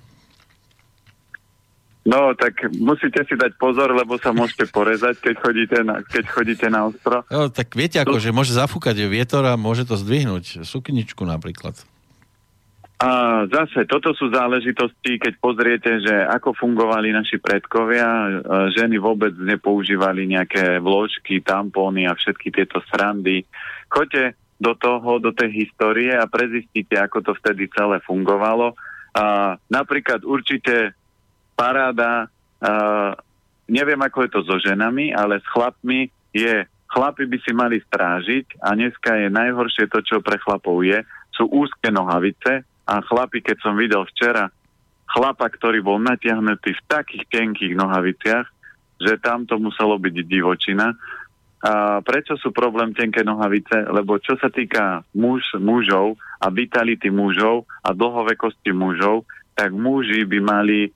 No, tak musíte si dať pozor, lebo sa môžete porezať, keď chodíte na, keď chodíte na ostro. No, tak viete, ako, že môže zafúkať vietor a môže to zdvihnúť. Sukničku napríklad. A zase, toto sú záležitosti, keď pozriete, že ako fungovali naši predkovia, ženy vôbec nepoužívali nejaké vložky, tampóny a všetky tieto srandy. Choďte do toho, do tej histórie a prezistíte, ako to vtedy celé fungovalo. A napríklad určite paráda, a neviem, ako je to so ženami, ale s chlapmi je, chlapi by si mali strážiť a dneska je najhoršie to, čo pre chlapov je, sú úzke nohavice, a chlapi, keď som videl včera chlapa, ktorý bol natiahnutý v takých tenkých nohaviciach, že tam to muselo byť divočina. A prečo sú problém tenké nohavice? Lebo čo sa týka muž, mužov a vitality mužov a dlhovekosti mužov, tak muži by mali uh,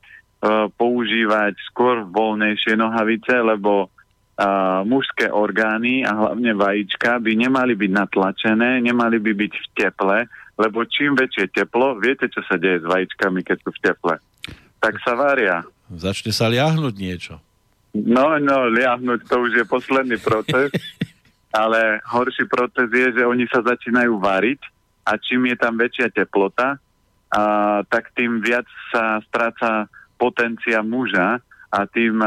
používať skôr voľnejšie nohavice, lebo uh, mužské orgány a hlavne vajíčka by nemali byť natlačené, nemali by byť v teple, lebo čím väčšie teplo, viete, čo sa deje s vajíčkami, keď sú v teple? Tak sa varia. Začne sa liahnuť niečo. No, no, liahnuť to už je posledný proces, ale horší proces je, že oni sa začínajú variť a čím je tam väčšia teplota, a, tak tým viac sa stráca potencia muža a tým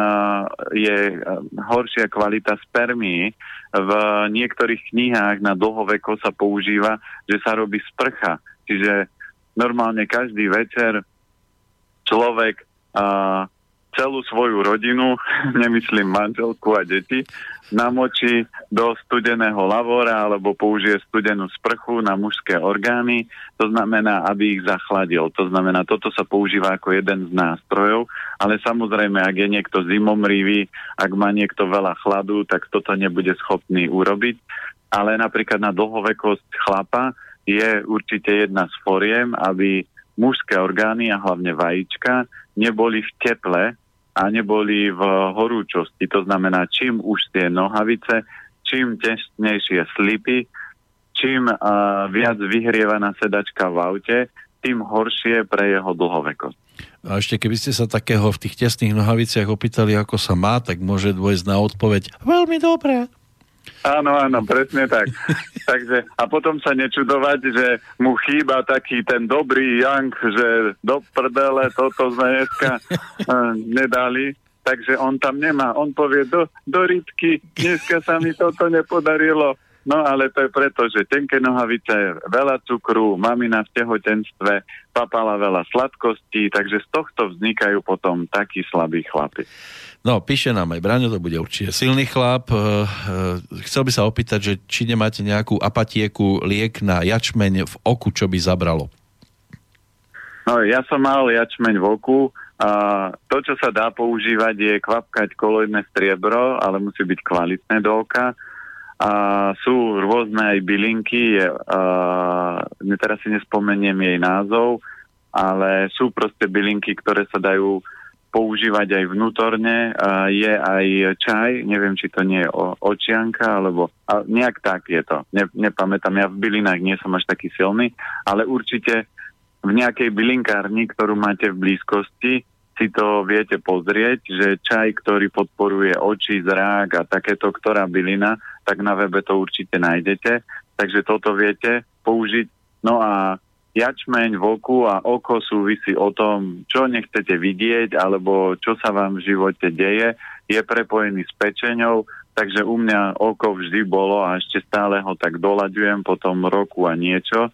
je horšia kvalita spermí. V niektorých knihách na dlhoveko sa používa, že sa robí sprcha. Čiže normálne každý večer človek celú svoju rodinu, nemyslím manželku a deti, namočí do studeného lavora alebo použije studenú sprchu na mužské orgány. To znamená, aby ich zachladil. To znamená, toto sa používa ako jeden z nástrojov, ale samozrejme, ak je niekto zimomrivý, ak má niekto veľa chladu, tak toto nebude schopný urobiť. Ale napríklad na dlhovekosť chlapa je určite jedna z foriem, aby mužské orgány a hlavne vajíčka neboli v teple a neboli v horúčosti. To znamená, čím už tie nohavice, čím tesnejšie slipy, čím uh, viac vyhrievaná sedačka v aute, tým horšie pre jeho dlhovekosť. A ešte keby ste sa takého v tých tesných nohaviciach opýtali, ako sa má, tak môže dôjsť na odpoveď veľmi dobré. Áno, áno, presne tak. Takže, a potom sa nečudovať, že mu chýba taký ten dobrý Jank, že do prdele toto sme dneska uh, nedali. Takže on tam nemá. On povie do, do rytky, dneska sa mi toto nepodarilo. No ale to je preto, že tenké nohavice, veľa cukru, mamina v tehotenstve, papala veľa sladkostí, takže z tohto vznikajú potom takí slabí chlapi. No, píše nám aj Braňo, to bude určite silný chlap. E, e, chcel by sa opýtať, že či nemáte nejakú apatieku, liek na jačmeň v oku, čo by zabralo? No, ja som mal jačmeň v oku. A to, čo sa dá používať, je kvapkať koloidné striebro, ale musí byť kvalitné do oka. A sú rôzne aj bylinky, a, teraz si nespomeniem jej názov, ale sú proste bylinky, ktoré sa dajú používať aj vnútorne. Je aj čaj, neviem, či to nie je očianka, alebo a nejak tak je to. Ne, nepamätám, ja v bylinách nie som až taký silný, ale určite v nejakej bylinkárni, ktorú máte v blízkosti, si to viete pozrieť, že čaj, ktorý podporuje oči, zrák a takéto, ktorá bylina, tak na webe to určite nájdete. Takže toto viete použiť. No a jačmeň v oku a oko súvisí o tom, čo nechcete vidieť alebo čo sa vám v živote deje. Je prepojený s pečeňou, takže u mňa oko vždy bolo a ešte stále ho tak doľaďujem po tom roku a niečo,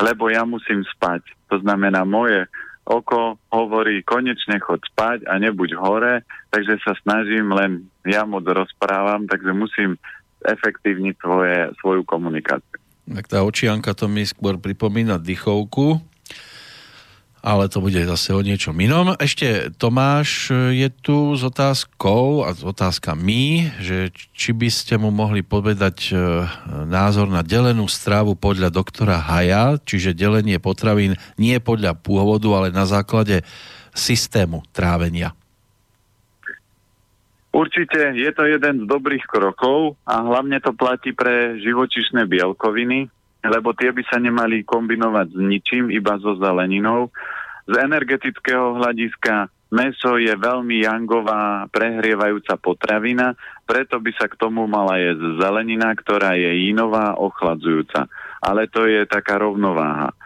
lebo ja musím spať. To znamená, moje oko hovorí, konečne chod spať a nebuď hore, takže sa snažím, len ja moc rozprávam, takže musím efektívniť svoje, svoju komunikáciu. Tak tá očianka to mi skôr pripomína dychovku, ale to bude zase o niečom inom. Ešte Tomáš je tu s otázkou a s otázkami, že či by ste mu mohli povedať e, názor na delenú stravu podľa doktora Haja, čiže delenie potravín nie podľa pôvodu, ale na základe systému trávenia. Určite je to jeden z dobrých krokov a hlavne to platí pre živočišné bielkoviny, lebo tie by sa nemali kombinovať s ničím, iba so zeleninou. Z energetického hľadiska meso je veľmi jangová, prehrievajúca potravina, preto by sa k tomu mala jesť zelenina, ktorá je inová, ochladzujúca. Ale to je taká rovnováha.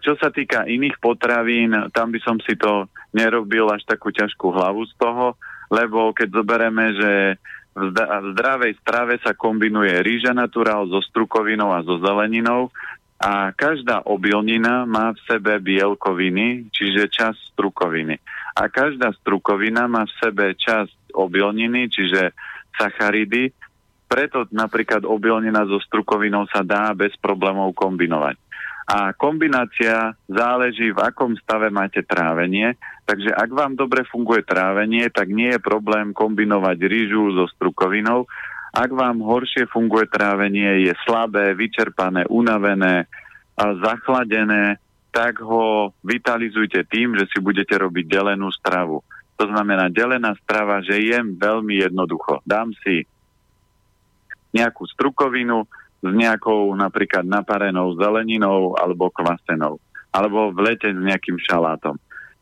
Čo sa týka iných potravín, tam by som si to nerobil až takú ťažkú hlavu z toho, lebo keď zoberieme, že v zdravej strave sa kombinuje rýža naturál so strukovinou a so zeleninou a každá obilnina má v sebe bielkoviny, čiže časť strukoviny. A každá strukovina má v sebe časť obilniny, čiže sacharidy, preto napríklad obilnina so strukovinou sa dá bez problémov kombinovať. A kombinácia záleží, v akom stave máte trávenie. Takže ak vám dobre funguje trávenie, tak nie je problém kombinovať rýžu so strukovinou. Ak vám horšie funguje trávenie, je slabé, vyčerpané, unavené, zachladené, tak ho vitalizujte tým, že si budete robiť delenú stravu. To znamená delená strava, že jem veľmi jednoducho. Dám si nejakú strukovinu, s nejakou napríklad naparenou zeleninou alebo kvasenou. Alebo v lete s nejakým šalátom.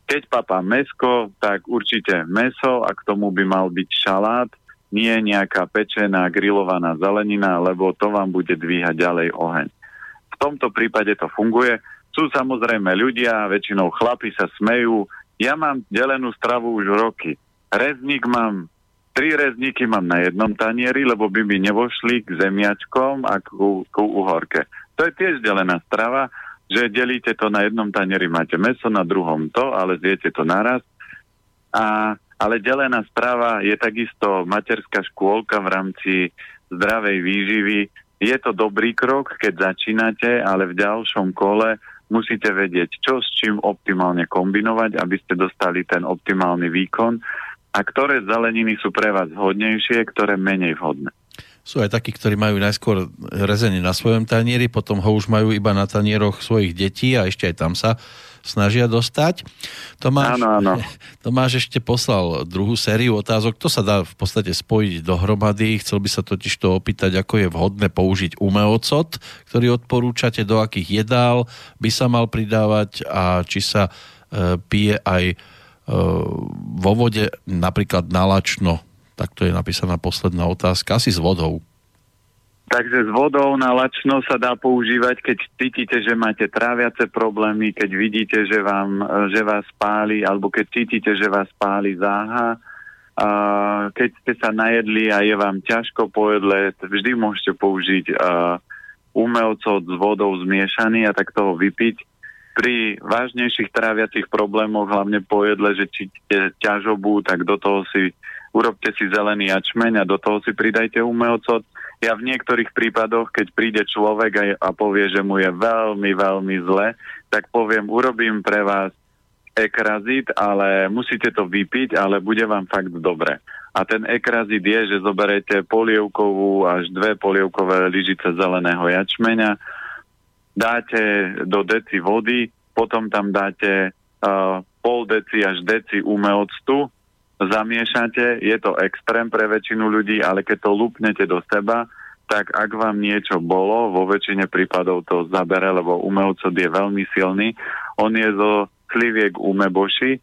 Keď papá mesko, tak určite meso a k tomu by mal byť šalát, nie nejaká pečená, grillovaná zelenina, lebo to vám bude dvíhať ďalej oheň. V tomto prípade to funguje. Sú samozrejme ľudia, väčšinou chlapi sa smejú. Ja mám delenú stravu už roky. Rezník mám Tri rezníky mám na jednom tanieri, lebo by mi nevošli k zemiačkom a k, k uhorke. To je tiež delená strava, že delíte to na jednom tanieri, máte meso, na druhom to, ale zjete to naraz. A, ale delená strava je takisto materská škôlka v rámci zdravej výživy. Je to dobrý krok, keď začínate, ale v ďalšom kole musíte vedieť, čo s čím optimálne kombinovať, aby ste dostali ten optimálny výkon a ktoré zeleniny sú pre vás vhodnejšie, ktoré menej vhodné. Sú aj takí, ktorí majú najskôr rezenie na svojom tanieri, potom ho už majú iba na tanieroch svojich detí a ešte aj tam sa snažia dostať. Tomáš, áno, áno. Tomáš ešte poslal druhú sériu otázok. To sa dá v podstate spojiť dohromady. Chcel by sa totiž to opýtať, ako je vhodné použiť umeocot, ktorý odporúčate, do akých jedál by sa mal pridávať a či sa e, pije aj vo vode napríklad nalačno, tak to je napísaná posledná otázka, asi s vodou. Takže s vodou na lačno sa dá používať, keď cítite, že máte tráviace problémy, keď vidíte, že, vám, že vás páli, alebo keď cítite, že vás páli záha, a keď ste sa najedli a je vám ťažko po jedle, vždy môžete použiť uh, umelcov s vodou zmiešaný a tak toho vypiť pri vážnejších tráviacich problémoch, hlavne po jedle, že cítite ťažobu, tak do toho si urobte si zelený jačmeň a do toho si pridajte umelcot. Ja v niektorých prípadoch, keď príde človek a, a povie, že mu je veľmi, veľmi zle, tak poviem, urobím pre vás ekrazit, ale musíte to vypiť, ale bude vám fakt dobre. A ten ekrazit je, že zoberete polievkovú až dve polievkové lyžice zeleného jačmeňa, dáte do deci vody, potom tam dáte uh, pol deci až deci umeoctu, zamiešate, je to extrém pre väčšinu ľudí, ale keď to lupnete do seba, tak ak vám niečo bolo, vo väčšine prípadov to zabere, lebo umelcod je veľmi silný. On je zo sliviek umeboši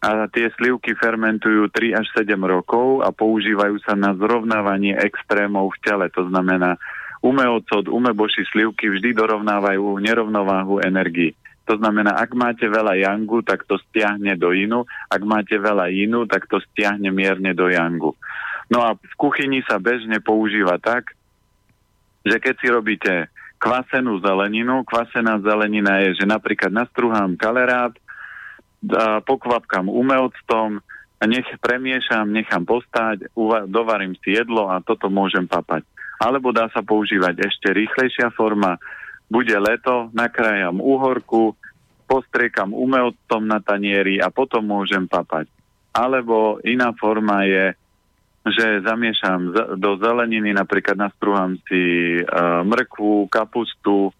a tie slivky fermentujú 3 až 7 rokov a používajú sa na zrovnávanie extrémov v tele. To znamená, umeocod, umeboši slivky vždy dorovnávajú nerovnováhu energii. To znamená, ak máte veľa yangu, tak to stiahne do inu, ak máte veľa inu, tak to stiahne mierne do yangu. No a v kuchyni sa bežne používa tak, že keď si robíte kvasenú zeleninu, kvasená zelenina je, že napríklad nastruhám kalerát, pokvapkám umelctom, nech premiešam, nechám postať, dovarím si jedlo a toto môžem papať. Alebo dá sa používať ešte rýchlejšia forma, bude leto, nakrájam uhorku, postriekam umelctom na tanieri a potom môžem papať. Alebo iná forma je, že zamiešam do zeleniny, napríklad nastruhám si uh, mrkvu, kapustu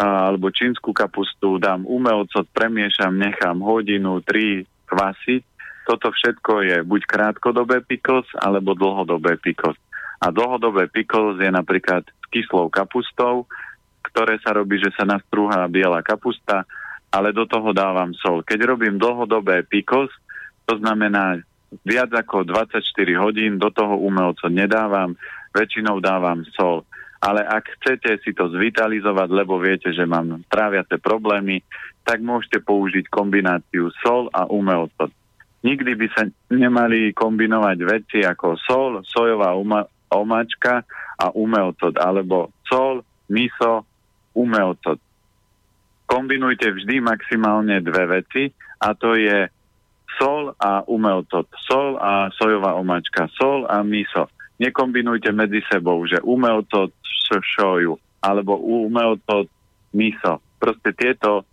alebo čínsku kapustu, dám umelcot, premiešam, nechám hodinu, tri kvasiť. Toto všetko je buď krátkodobé pikos, alebo dlhodobé pikos. A dlhodobé pikos je napríklad s kyslou kapustou, ktoré sa robí, že sa nastrúha biela kapusta, ale do toho dávam sol. Keď robím dlhodobé pikos, to znamená viac ako 24 hodín, do toho umelco nedávam, väčšinou dávam sol. Ale ak chcete si to zvitalizovať, lebo viete, že mám tráviace problémy, tak môžete použiť kombináciu sol a umelco. Nikdy by sa nemali kombinovať veci ako sol, sojová omáčka a umelcot, alebo sol, miso, umelcot. Kombinujte vždy maximálne dve veci a to je sol a umeltot, sol a sojová omáčka, sol a miso. Nekombinujte medzi sebou, že umeltot šoju alebo umeltot miso. Proste tieto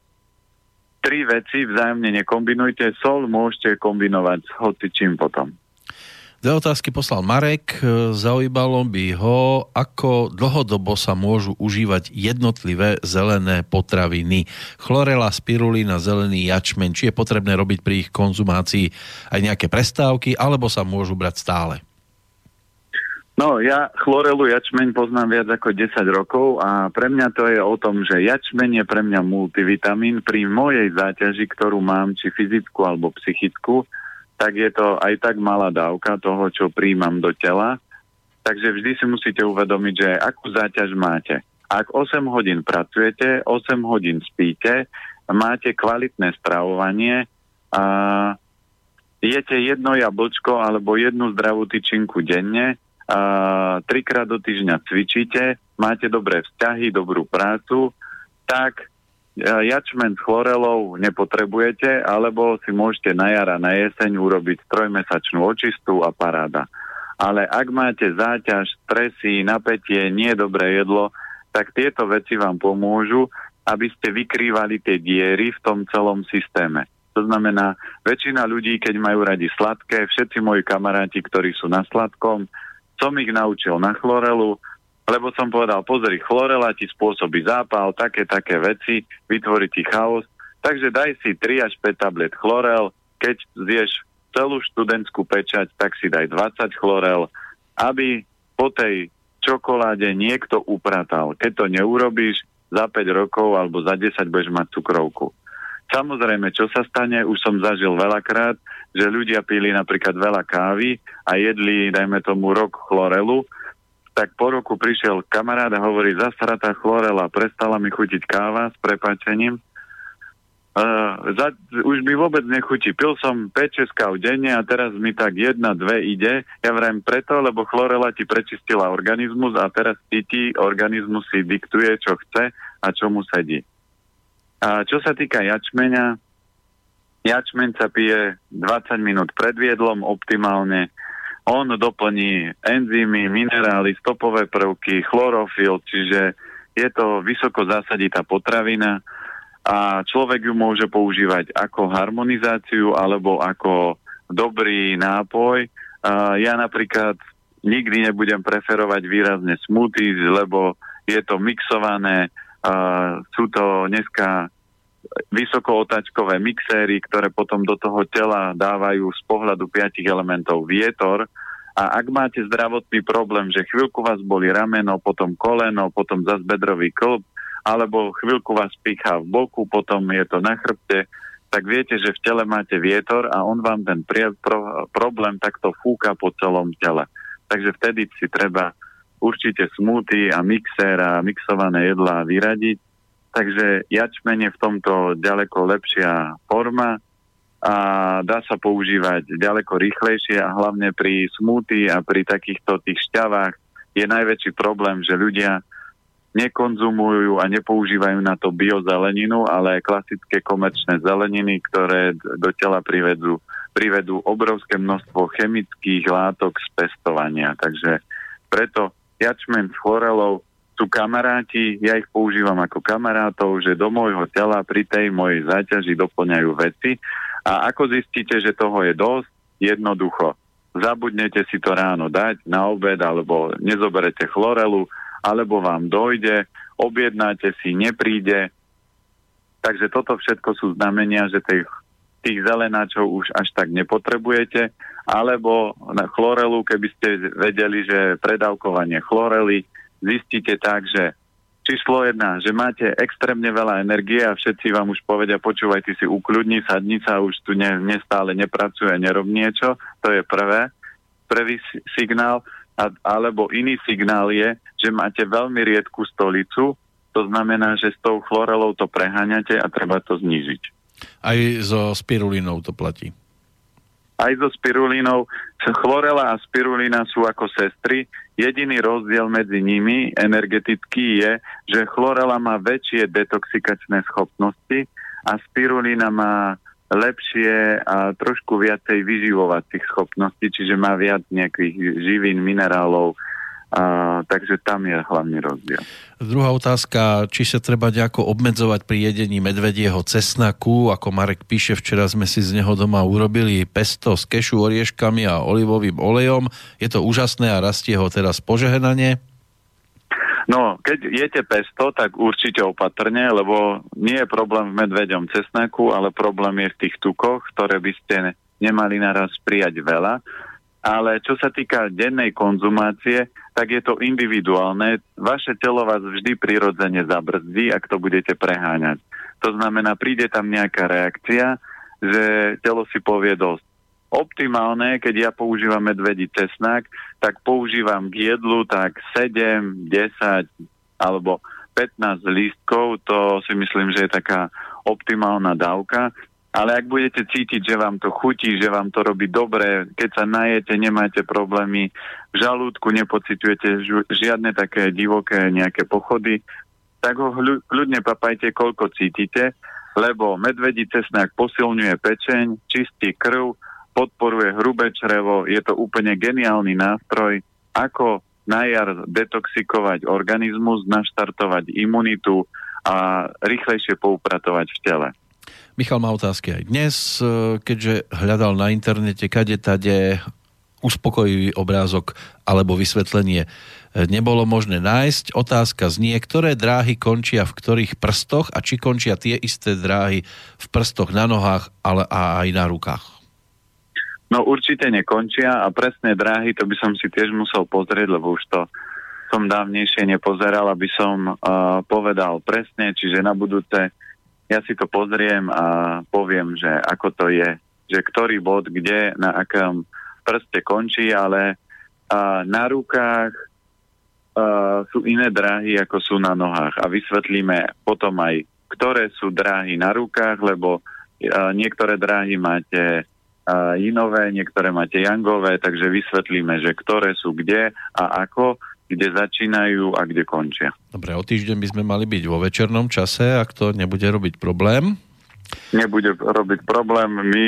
tri veci vzájomne nekombinujte. Sol môžete kombinovať s hocičím potom. Dve otázky poslal Marek. Zaujímalo by ho, ako dlhodobo sa môžu užívať jednotlivé zelené potraviny. Chlorela, spirulina, zelený jačmen. Či je potrebné robiť pri ich konzumácii aj nejaké prestávky, alebo sa môžu brať stále? No, ja chlorelu jačmeň poznám viac ako 10 rokov a pre mňa to je o tom, že jačmeň je pre mňa multivitamín. Pri mojej záťaži, ktorú mám, či fyzickú alebo psychickú, tak je to aj tak malá dávka toho, čo príjmam do tela. Takže vždy si musíte uvedomiť, že akú záťaž máte. Ak 8 hodín pracujete, 8 hodín spíte, máte kvalitné stravovanie a jete jedno jablčko alebo jednu zdravú tyčinku denne, a trikrát do týždňa cvičíte, máte dobré vzťahy, dobrú prácu, tak jačmen s chlorelou nepotrebujete, alebo si môžete na jara, na jeseň urobiť trojmesačnú očistú a paráda. Ale ak máte záťaž, stresy, napätie, nie dobré jedlo, tak tieto veci vám pomôžu, aby ste vykrývali tie diery v tom celom systéme. To znamená, väčšina ľudí, keď majú radi sladké, všetci moji kamaráti, ktorí sú na sladkom, som ich naučil na chlorelu, lebo som povedal, pozri, chlorela ti spôsobí zápal, také, také veci, vytvorí ti chaos, takže daj si 3 až 5 tablet chlorel, keď zješ celú študentskú pečať, tak si daj 20 chlorel, aby po tej čokoláde niekto upratal. Keď to neurobíš, za 5 rokov alebo za 10 budeš mať cukrovku. Samozrejme, čo sa stane, už som zažil veľakrát, že ľudia pili napríklad veľa kávy a jedli, dajme tomu, rok chlorelu tak po roku prišiel kamarát a hovorí, zasratá chlorela, prestala mi chutiť káva s prepáčením. Uh, za, už mi vôbec nechutí. Pil som 5-6 káv denne a teraz mi tak jedna, dve ide. Ja vrajím preto, lebo chlorela ti prečistila organizmus a teraz ti organizmus si diktuje, čo chce a čo mu sedí. A čo sa týka jačmeňa, jačmeň sa pije 20 minút pred viedlom optimálne, on doplní enzymy, minerály, stopové prvky, chlorofil, čiže je to vysoko zásaditá potravina a človek ju môže používať ako harmonizáciu alebo ako dobrý nápoj. Ja napríklad nikdy nebudem preferovať výrazne smoothies, lebo je to mixované, sú to dneska vysokootačkové mixéry, ktoré potom do toho tela dávajú z pohľadu piatich elementov vietor A ak máte zdravotný problém, že chvíľku vás boli rameno, potom koleno, potom zase bedrový klb, alebo chvíľku vás pichá v boku, potom je to na chrbte, tak viete, že v tele máte vietor a on vám ten prie, pro, problém takto fúka po celom tele. Takže vtedy si treba určite smúty a mixér a mixované jedlá vyradiť. Takže jačmenie v tomto ďaleko lepšia forma a dá sa používať ďaleko rýchlejšie a hlavne pri smúty a pri takýchto tých šťavách je najväčší problém, že ľudia nekonzumujú a nepoužívajú na to biozeleninu, ale klasické komerčné zeleniny, ktoré do tela privedú, privedú obrovské množstvo chemických látok z pestovania. Takže preto jačmen s chlorelou sú kamaráti, ja ich používam ako kamarátov, že do môjho tela pri tej mojej záťaži doplňajú veci a ako zistíte, že toho je dosť? Jednoducho. Zabudnete si to ráno dať na obed, alebo nezoberete chlorelu, alebo vám dojde, objednáte si, nepríde. Takže toto všetko sú znamenia, že tých, tých zelenáčov už až tak nepotrebujete, alebo na chlorelu, keby ste vedeli, že predávkovanie chlorely, zistíte tak, že číslo jedna, že máte extrémne veľa energie a všetci vám už povedia, počúvajte si, ukľudni, sadni sa, už tu ne, nestále nepracuje, nerob niečo. To je prvé. Prvý signál. A, alebo iný signál je, že máte veľmi riedku stolicu, to znamená, že s tou chlorelou to preháňate a treba to znížiť. Aj so spirulinou to platí aj so spirulínou. Chlorela a spirulína sú ako sestry. Jediný rozdiel medzi nimi energetický je, že chlorela má väčšie detoxikačné schopnosti a spirulína má lepšie a trošku viacej vyživovacích schopností, čiže má viac nejakých živín, minerálov, a, takže tam je hlavný rozdiel. Druhá otázka, či sa treba nejako obmedzovať pri jedení medvedieho cesnaku, ako Marek píše, včera sme si z neho doma urobili pesto s kešu, orieškami a olivovým olejom. Je to úžasné a rastie ho teraz požehnanie? No, keď jete pesto, tak určite opatrne, lebo nie je problém v medveďom cesnaku, ale problém je v tých tukoch, ktoré by ste nemali naraz prijať veľa ale čo sa týka dennej konzumácie, tak je to individuálne. Vaše telo vás vždy prirodzene zabrzdí, ak to budete preháňať. To znamená, príde tam nejaká reakcia, že telo si povie dosť. Optimálne, keď ja používam medvedí cesnak, tak používam k jedlu tak 7, 10 alebo 15 lístkov, to si myslím, že je taká optimálna dávka. Ale ak budete cítiť, že vám to chutí, že vám to robí dobre, keď sa najete, nemáte problémy, v žalúdku nepociťujete žiadne také divoké nejaké pochody, tak ho kľudne papajte, koľko cítite, lebo medvedí cesnak posilňuje pečeň, čistí krv, podporuje hrubé črevo, je to úplne geniálny nástroj, ako na jar detoxikovať organizmus, naštartovať imunitu a rýchlejšie poupratovať v tele. Michal má otázky aj dnes, e, keďže hľadal na internete kade tade uspokojivý obrázok alebo vysvetlenie e, nebolo možné nájsť. Otázka znie, ktoré dráhy končia v ktorých prstoch a či končia tie isté dráhy v prstoch na nohách ale aj na rukách. No určite nekončia a presné dráhy to by som si tiež musel pozrieť, lebo už to som dávnejšie nepozeral, aby som uh, povedal presne, čiže na budúce ja si to pozriem a poviem, že ako to je, že ktorý bod, kde, na akom prste končí, ale a, na rukách a, sú iné dráhy, ako sú na nohách. A vysvetlíme potom aj, ktoré sú dráhy na rukách, lebo a, niektoré dráhy máte a, inové, niektoré máte jangové, takže vysvetlíme, že ktoré sú kde a ako kde začínajú a kde končia. Dobre, o týždeň by sme mali byť vo večernom čase, ak to nebude robiť problém. Nebude robiť problém. My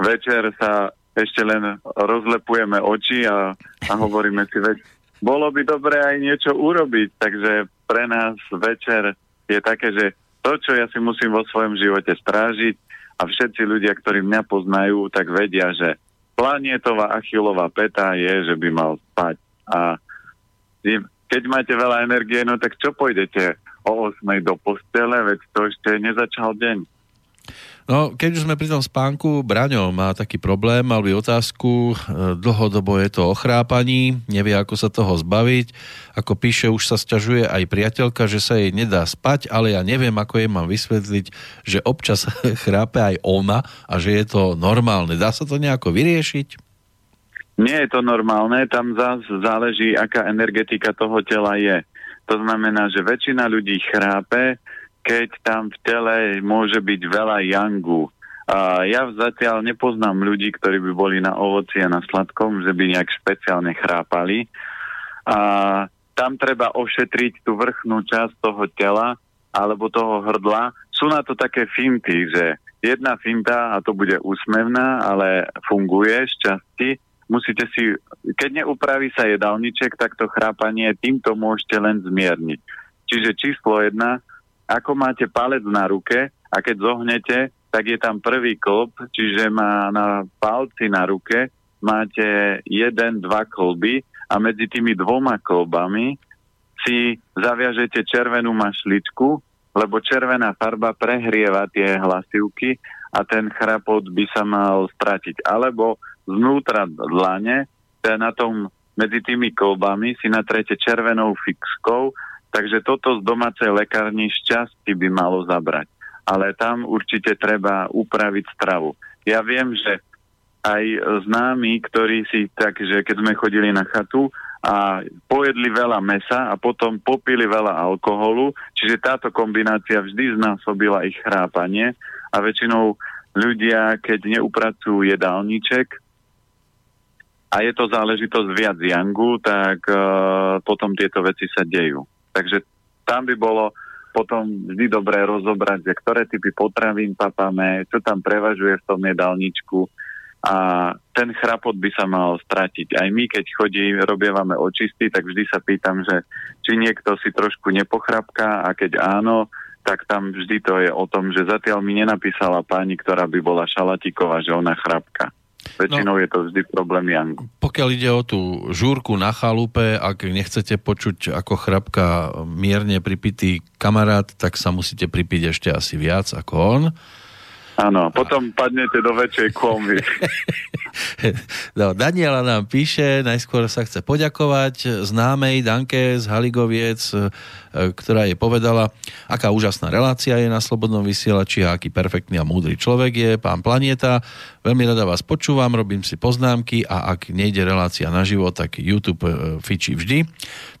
večer sa ešte len rozlepujeme oči a, a hovoríme si, veď bolo by dobré aj niečo urobiť, takže pre nás večer je také, že to, čo ja si musím vo svojom živote strážiť a všetci ľudia, ktorí mňa poznajú, tak vedia, že planetová achilová peta je, že by mal spať. A keď máte veľa energie, no tak čo pôjdete o 8 do postele, veď to ešte nezačal deň. No, keď už sme pri tom spánku, Braňo má taký problém, mal by otázku, e, dlhodobo je to o chrápaní, nevie ako sa toho zbaviť, ako píše, už sa sťažuje aj priateľka, že sa jej nedá spať, ale ja neviem, ako jej mám vysvetliť, že občas chrápe aj ona a že je to normálne. Dá sa to nejako vyriešiť? Nie je to normálne, tam zás záleží, aká energetika toho tela je. To znamená, že väčšina ľudí chrápe, keď tam v tele môže byť veľa yangu. A ja zatiaľ nepoznám ľudí, ktorí by boli na ovoci a na sladkom, že by nejak špeciálne chrápali. A tam treba ošetriť tú vrchnú časť toho tela alebo toho hrdla. Sú na to také finty, že jedna finta, a to bude úsmevná, ale funguje z časti, musíte si, keď neupraví sa jedálniček, tak to chrápanie týmto môžete len zmierniť. Čiže číslo jedna, ako máte palec na ruke a keď zohnete, tak je tam prvý klb, čiže má na palci na ruke máte jeden, dva klby a medzi tými dvoma klbami si zaviažete červenú mašličku, lebo červená farba prehrieva tie hlasivky a ten chrapot by sa mal stratiť. Alebo znútra dlane, na tom medzi tými klbami si natrete červenou fixkou Takže toto z domácej lekárni šťastie by malo zabrať. Ale tam určite treba upraviť stravu. Ja viem, že aj známi, ktorí si tak, že keď sme chodili na chatu a pojedli veľa mesa a potom popili veľa alkoholu, čiže táto kombinácia vždy znásobila ich chrápanie a väčšinou ľudia, keď neupracujú jedálniček, a je to záležitosť viac jangu, tak uh, potom tieto veci sa dejú. Takže tam by bolo potom vždy dobré rozobrať, že ktoré typy potravín papame, čo tam prevažuje v tom jedálničku a ten chrapot by sa mal stratiť. Aj my, keď chodí, robievame očisty, tak vždy sa pýtam, že či niekto si trošku nepochrapká a keď áno, tak tam vždy to je o tom, že zatiaľ mi nenapísala pani, ktorá by bola šalatiková, že ona chrapka. Väčšinou no, je to vždy problém Jangu. Pokiaľ ide o tú žúrku na chalupe, ak nechcete počuť ako chrapka mierne pripitý kamarát, tak sa musíte pripiť ešte asi viac ako on. Áno, potom padnete do väčšej komy. no, Daniela nám píše, najskôr sa chce poďakovať známej Danke z Haligoviec, ktorá jej povedala, aká úžasná relácia je na Slobodnom vysielači a aký perfektný a múdry človek je pán Planieta. Veľmi rada vás počúvam, robím si poznámky a ak nejde relácia na život, tak YouTube e, fičí vždy.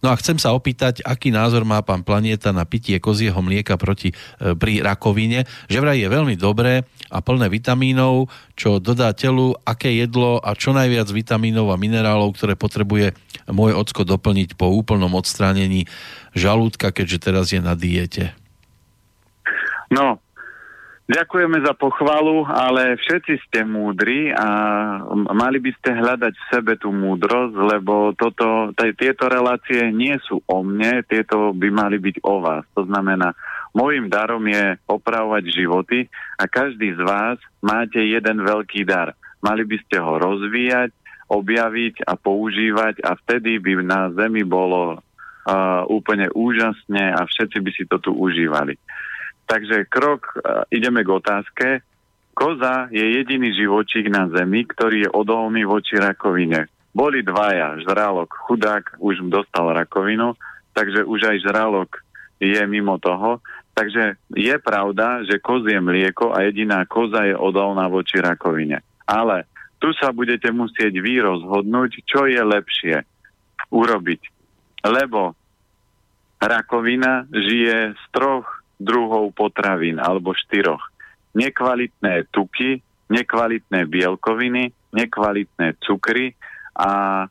No a chcem sa opýtať, aký názor má pán Planieta na pitie kozieho mlieka proti, e, pri rakovine, že vraj je veľmi dobré, a plné vitamínov, čo dodá telu, aké jedlo a čo najviac vitamínov a minerálov, ktoré potrebuje môj ocko doplniť po úplnom odstránení žalúdka, keďže teraz je na diete. No, Ďakujeme za pochvalu, ale všetci ste múdri a mali by ste hľadať v sebe tú múdrosť, lebo toto, tieto relácie nie sú o mne, tieto by mali byť o vás. To znamená, Mojím darom je opravovať životy a každý z vás máte jeden veľký dar. Mali by ste ho rozvíjať, objaviť a používať a vtedy by na Zemi bolo úplne úžasne a všetci by si to tu užívali. Takže krok, ideme k otázke. Koza je jediný živočík na Zemi, ktorý je odolný voči rakovine. Boli dvaja, žralok, chudák, už dostal rakovinu, takže už aj žralok je mimo toho. Takže je pravda, že kozie mlieko a jediná koza je odolná voči rakovine. Ale tu sa budete musieť vy rozhodnúť, čo je lepšie urobiť. Lebo rakovina žije z troch druhov potravín, alebo štyroch. Nekvalitné tuky, nekvalitné bielkoviny, nekvalitné cukry a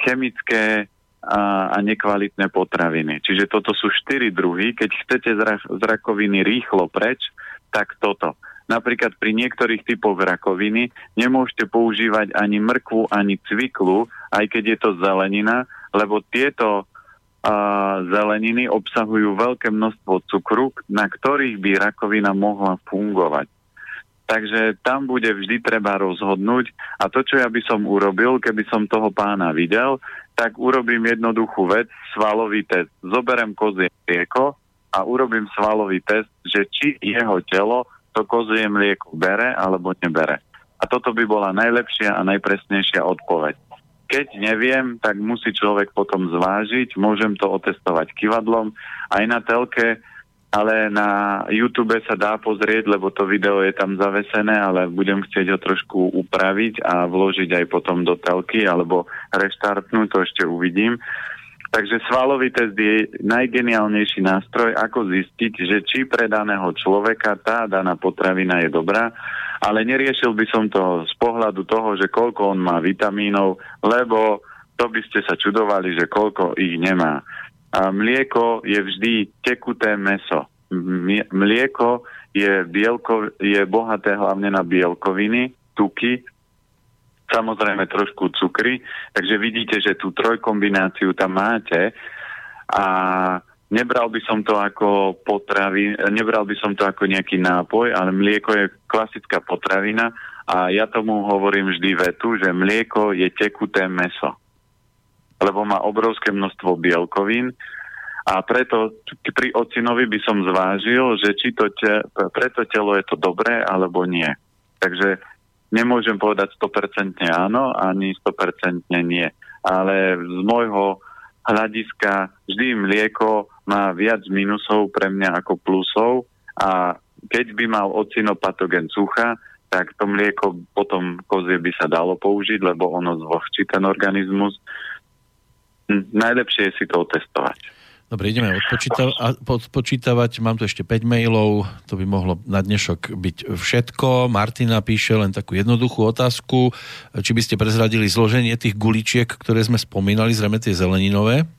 chemické a, a nekvalitné potraviny. Čiže toto sú štyri druhy. Keď chcete z, ra- z rakoviny rýchlo preč, tak toto. Napríklad pri niektorých typoch rakoviny nemôžete používať ani mrkvu, ani cviklu, aj keď je to zelenina, lebo tieto zeleniny obsahujú veľké množstvo cukru, na ktorých by rakovina mohla fungovať. Takže tam bude vždy treba rozhodnúť a to, čo ja by som urobil, keby som toho pána videl, tak urobím jednoduchú vec, svalový test. Zoberem kozie rieko a urobím svalový test, že či jeho telo to kozie mlieko bere alebo nebere. A toto by bola najlepšia a najpresnejšia odpoveď. Keď neviem, tak musí človek potom zvážiť, môžem to otestovať kivadlom. Aj na telke ale na YouTube sa dá pozrieť, lebo to video je tam zavesené, ale budem chcieť ho trošku upraviť a vložiť aj potom do telky alebo reštartnúť, to ešte uvidím. Takže svalový test je najgeniálnejší nástroj, ako zistiť, že či pre daného človeka tá daná potravina je dobrá, ale neriešil by som to z pohľadu toho, že koľko on má vitamínov, lebo to by ste sa čudovali, že koľko ich nemá. A mlieko je vždy tekuté meso. Mlieko je, bielko, je bohaté hlavne na bielkoviny, tuky, samozrejme trošku cukry, takže vidíte, že tú trojkombináciu tam máte a nebral by som to ako potravy, nebral by som to ako nejaký nápoj, ale mlieko je klasická potravina a ja tomu hovorím vždy vetu, že mlieko je tekuté meso lebo má obrovské množstvo bielkovín a preto pri ocinovi by som zvážil, že či to te, pre telo je to dobré alebo nie. Takže nemôžem povedať 100% áno, ani 100% nie. Ale z môjho hľadiska vždy mlieko má viac minusov pre mňa ako plusov a keď by mal ocinopatogen sucha, tak to mlieko potom kozie by sa dalo použiť, lebo ono zvlhčí ten organizmus Hm, najlepšie je si to otestovať. Dobre, ideme odpočítavať. Mám tu ešte 5 mailov, to by mohlo na dnešok byť všetko. Martina píše len takú jednoduchú otázku. Či by ste prezradili zloženie tých guličiek, ktoré sme spomínali, zrejme tie zeleninové?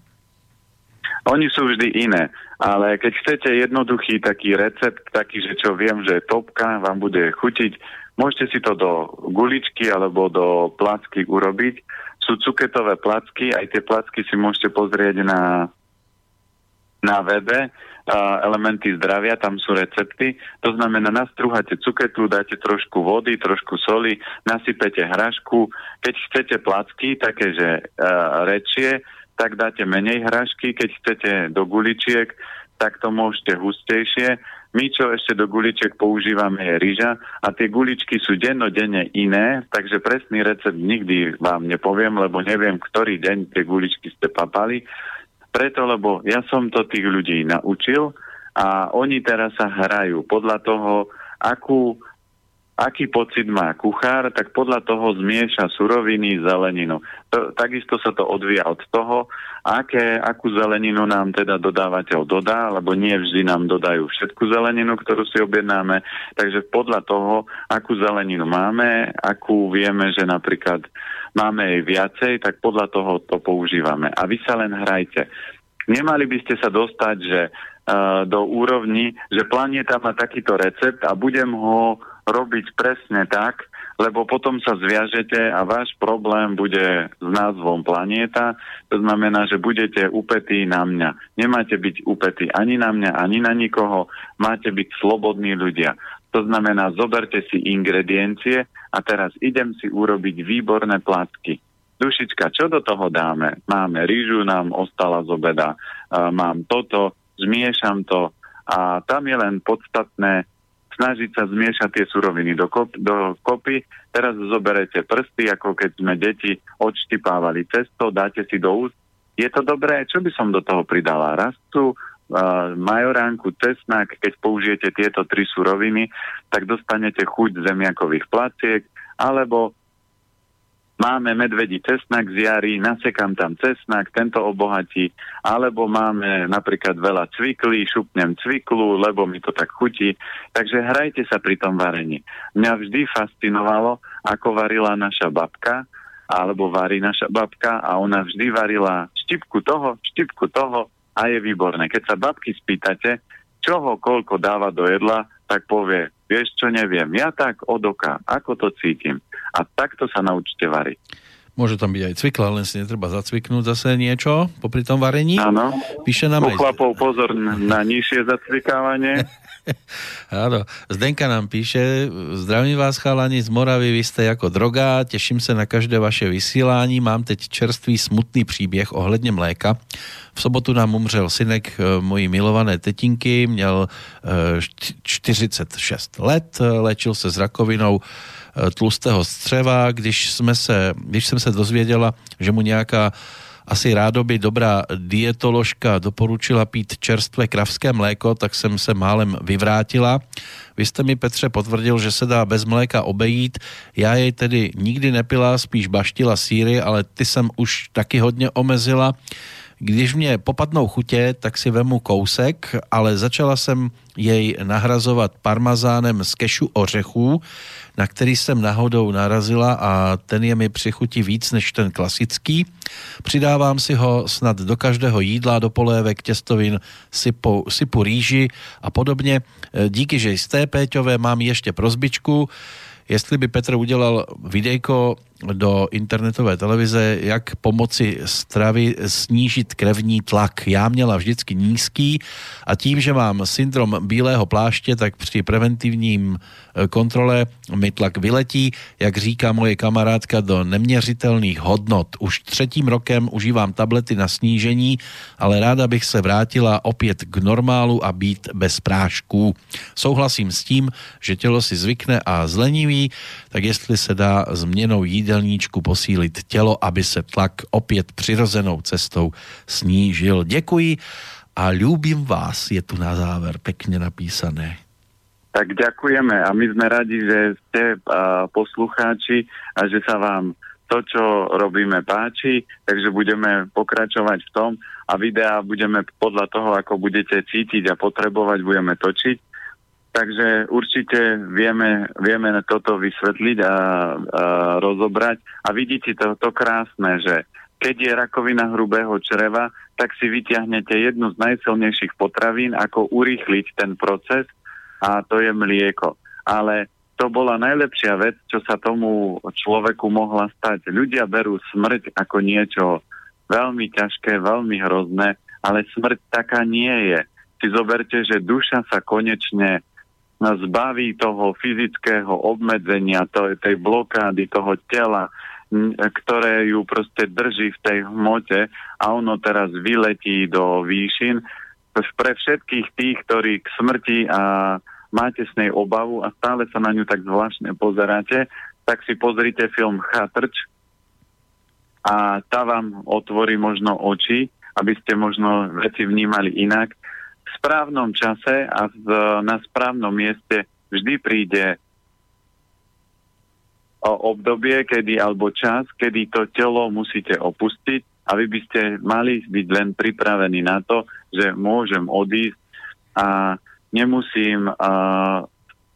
Oni sú vždy iné, ale keď chcete jednoduchý taký recept, taký, že čo viem, že topka vám bude chutiť, môžete si to do guličky alebo do placky urobiť sú cuketové placky, aj tie placky si môžete pozrieť na, na webe, elementy zdravia, tam sú recepty. To znamená, nastruháte cuketu, dáte trošku vody, trošku soli, nasypete hrašku. Keď chcete placky, také, že uh, rečie, tak dáte menej hrašky. Keď chcete do guličiek, tak to môžete hustejšie my, čo ešte do guliček používame, je ryža a tie guličky sú dennodenne iné, takže presný recept nikdy vám nepoviem, lebo neviem, ktorý deň tie guličky ste papali. Preto, lebo ja som to tých ľudí naučil a oni teraz sa hrajú podľa toho, akú aký pocit má kuchár, tak podľa toho zmieša suroviny, zeleninu. To, takisto sa to odvíja od toho, aké, akú zeleninu nám teda dodávateľ dodá, lebo nie vždy nám dodajú všetku zeleninu, ktorú si objednáme. Takže podľa toho, akú zeleninu máme, akú vieme, že napríklad máme jej viacej, tak podľa toho to používame. A vy sa len hrajte. Nemali by ste sa dostať, že uh, do úrovni, že planéta má takýto recept a budem ho robiť presne tak, lebo potom sa zviažete a váš problém bude s názvom planéta. To znamená, že budete upetí na mňa. Nemáte byť upetí ani na mňa, ani na nikoho. Máte byť slobodní ľudia. To znamená, zoberte si ingrediencie a teraz idem si urobiť výborné plátky. Dušička, čo do toho dáme? Máme rýžu, nám ostala z obeda, mám toto, zmiešam to a tam je len podstatné snažiť sa zmiešať tie suroviny do, kop, do kopy. Teraz zoberete prsty, ako keď sme deti odštipávali cesto, dáte si do úst. Je to dobré? Čo by som do toho pridala? Rastu, majoránku, cesnak, keď použijete tieto tri suroviny, tak dostanete chuť zemiakových placiek, alebo máme medvedí cesnak z jary, nasekám tam cesnak, tento obohatí, alebo máme napríklad veľa cviklí, šupnem cviklu, lebo mi to tak chutí. Takže hrajte sa pri tom varení. Mňa vždy fascinovalo, ako varila naša babka, alebo varí naša babka a ona vždy varila štipku toho, štipku toho a je výborné. Keď sa babky spýtate, čoho koľko dáva do jedla, tak povie, vieš čo, neviem, ja tak od oka, ako to cítim. A takto sa naučte variť. Môže tam byť aj cvikla, len si netreba zacviknúť zase niečo popri tom varení. Áno. Píše nám aj... chlapov pozor na nižšie zacvikávanie. Áno, Zdenka nám píše, zdravím vás chalani z Moravy, vy ste ako droga, teším se na každé vaše vysílání, mám teď čerstvý smutný příběh ohledně mléka. V sobotu nám umřel synek eh, mojí milované tetinky, měl 46 eh, let, léčil se s rakovinou eh, tlustého střeva, když, jsme se, když jsem se dozvěděla, že mu nějaká asi rádoby dobrá dietoložka doporučila pít čerstvé kravské mléko, tak jsem se málem vyvrátila. Vy jste mi, Petře, potvrdil, že se dá bez mléka obejít. Já jej tedy nikdy nepila, spíš baštila síry, ale ty jsem už taky hodně omezila. Když mě popadnou chutě, tak si vemu kousek, ale začala jsem jej nahrazovat parmazánem z kešu ořechů, na který jsem náhodou narazila a ten je mi při chuti víc než ten klasický. Přidávám si ho snad do každého jídla, do polévek, těstovin, sypu, sypu rýži a podobně. Díky, že jste, Péťové, mám ještě prozbičku jestli by Petr udělal videjko do internetové televize, jak pomoci stravy snížit krevní tlak. Já měla vždycky nízký a tím, že mám syndrom bílého pláště, tak při preventivním e, kontrole mi tlak vyletí, jak říká moje kamarádka, do neměřitelných hodnot. Už třetím rokem užívám tablety na snížení, ale ráda bych se vrátila opět k normálu a být bez prášků. Souhlasím s tím, že tělo si zvykne a zleniví, tak jestli se dá změnou jídelníčku posílit tělo, aby se tlak opět přirozenou cestou snížil. Děkuji a ľúbim vás, je tu na záver pekne napísané. Tak ďakujeme a my sme radi, že ste uh, poslucháči a že sa vám to, čo robíme, páči, takže budeme pokračovať v tom a videá budeme podľa toho, ako budete cítiť a potrebovať, budeme točiť. Takže určite vieme, vieme toto vysvetliť a, a rozobrať. A vidíte to, to krásne, že keď je rakovina hrubého čreva, tak si vyťahnete jednu z najsilnejších potravín, ako urýchliť ten proces a to je mlieko. Ale to bola najlepšia vec, čo sa tomu človeku mohla stať. Ľudia berú smrť ako niečo veľmi ťažké, veľmi hrozné, ale smrť taká nie je. Si zoberte, že duša sa konečne zbaví toho fyzického obmedzenia, to, tej blokády toho tela, ktoré ju proste drží v tej hmote a ono teraz vyletí do výšin. Pre všetkých tých, ktorí k smrti a máte s nej obavu a stále sa na ňu tak zvláštne pozeráte, tak si pozrite film Chatrč a tá vám otvorí možno oči, aby ste možno veci vnímali inak správnom čase a v, na správnom mieste vždy príde obdobie, kedy alebo čas, kedy to telo musíte opustiť a vy by ste mali byť len pripravení na to, že môžem odísť a nemusím uh,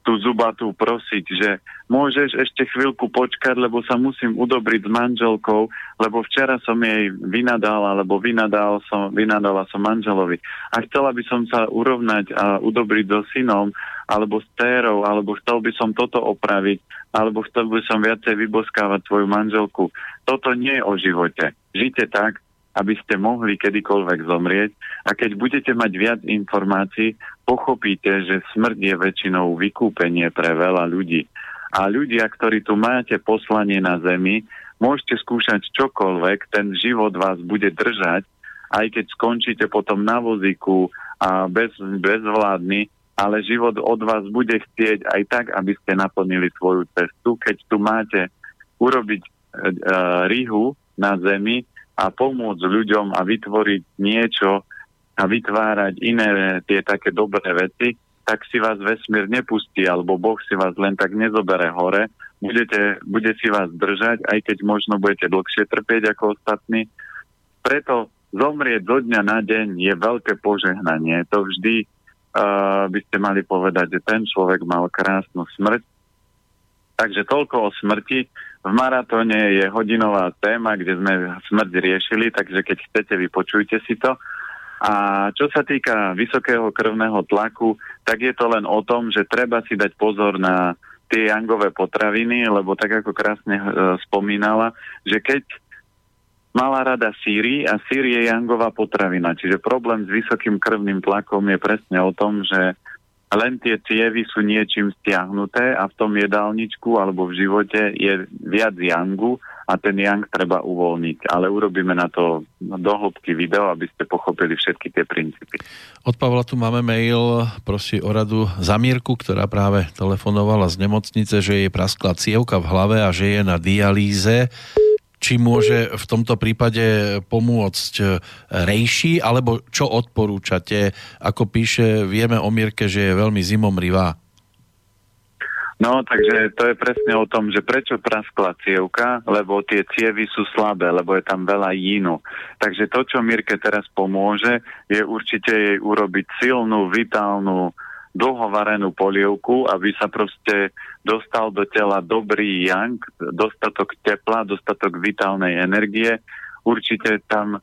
tú zubatú prosiť, že môžeš ešte chvíľku počkať, lebo sa musím udobriť s manželkou, lebo včera som jej vynadala, alebo vynadal som, vynadala som manželovi. A chcela by som sa urovnať a udobriť so synom, alebo s térou, alebo chcel by som toto opraviť, alebo chcel by som viacej vyboskávať svoju manželku. Toto nie je o živote. Žite tak, aby ste mohli kedykoľvek zomrieť a keď budete mať viac informácií, pochopíte, že smrť je väčšinou vykúpenie pre veľa ľudí. A ľudia, ktorí tu máte poslanie na zemi, môžete skúšať čokoľvek, ten život vás bude držať, aj keď skončíte potom na vozíku a bez, bezvládny, ale život od vás bude chcieť aj tak, aby ste naplnili svoju cestu. Keď tu máte urobiť e, e, rihu na zemi, a pomôcť ľuďom a vytvoriť niečo a vytvárať iné tie také dobré veci, tak si vás vesmír nepustí, alebo Boh si vás len tak nezobere hore, budete, bude si vás držať, aj keď možno budete dlhšie trpieť ako ostatní. Preto zomrieť zo dňa na deň je veľké požehnanie. To vždy uh, by ste mali povedať, že ten človek mal krásnu smrť. Takže toľko o smrti. V maratóne je hodinová téma, kde sme smrť riešili, takže keď chcete, vypočujte si to. A čo sa týka vysokého krvného tlaku, tak je to len o tom, že treba si dať pozor na tie jangové potraviny, lebo tak ako krásne e, spomínala, že keď mala rada síry a sír je jangová potravina, čiže problém s vysokým krvným tlakom je presne o tom, že len tie cievy sú niečím stiahnuté a v tom jedálničku alebo v živote je viac jangu a ten yang treba uvoľniť. Ale urobíme na to do hĺbky video, aby ste pochopili všetky tie princípy. Od Pavla tu máme mail, prosí o radu za Mírku, ktorá práve telefonovala z nemocnice, že jej praskla cievka v hlave a že je na dialýze či môže v tomto prípade pomôcť e, rejší, alebo čo odporúčate? Ako píše, vieme o Mirke, že je veľmi zimomrivá. No, takže to je presne o tom, že prečo praskla cievka, lebo tie cievy sú slabé, lebo je tam veľa jínu. Takže to, čo Mirke teraz pomôže, je určite jej urobiť silnú, vitálnu dlhovarenú polievku, aby sa proste dostal do tela dobrý yang, dostatok tepla, dostatok vitálnej energie. Určite tam,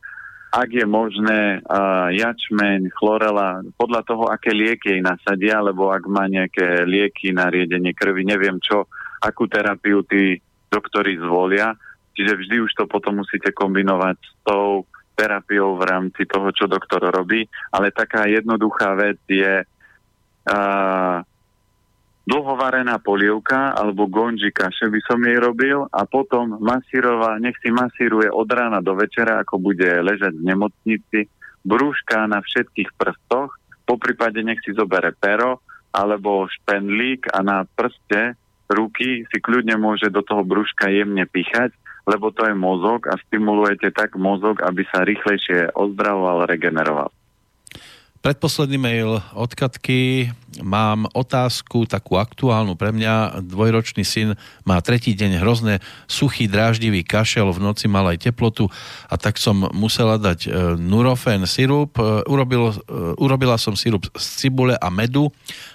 ak je možné, uh, jačmeň, chlorela, podľa toho, aké lieky jej nasadia, lebo ak má nejaké lieky na riedenie krvi, neviem čo, akú terapiu tí doktori zvolia. Čiže vždy už to potom musíte kombinovať s tou terapiou v rámci toho, čo doktor robí. Ale taká jednoduchá vec je dlhovarená polievka alebo gonži kaše by som jej robil a potom masírova, nech si masíruje od rána do večera, ako bude ležať v nemocnici, brúška na všetkých prstoch, po prípade nech si zobere pero alebo špendlík a na prste ruky si kľudne môže do toho brúška jemne píchať, lebo to je mozog a stimulujete tak mozog, aby sa rýchlejšie ozdravoval, regeneroval. Predposledný mail od Katky. Mám otázku takú aktuálnu pre mňa. Dvojročný syn má tretí deň hrozné suchý, dráždivý kašel, v noci mal aj teplotu a tak som musela dať e, Nurofen sirup. E, urobil, e, urobila som sirup z cibule a medu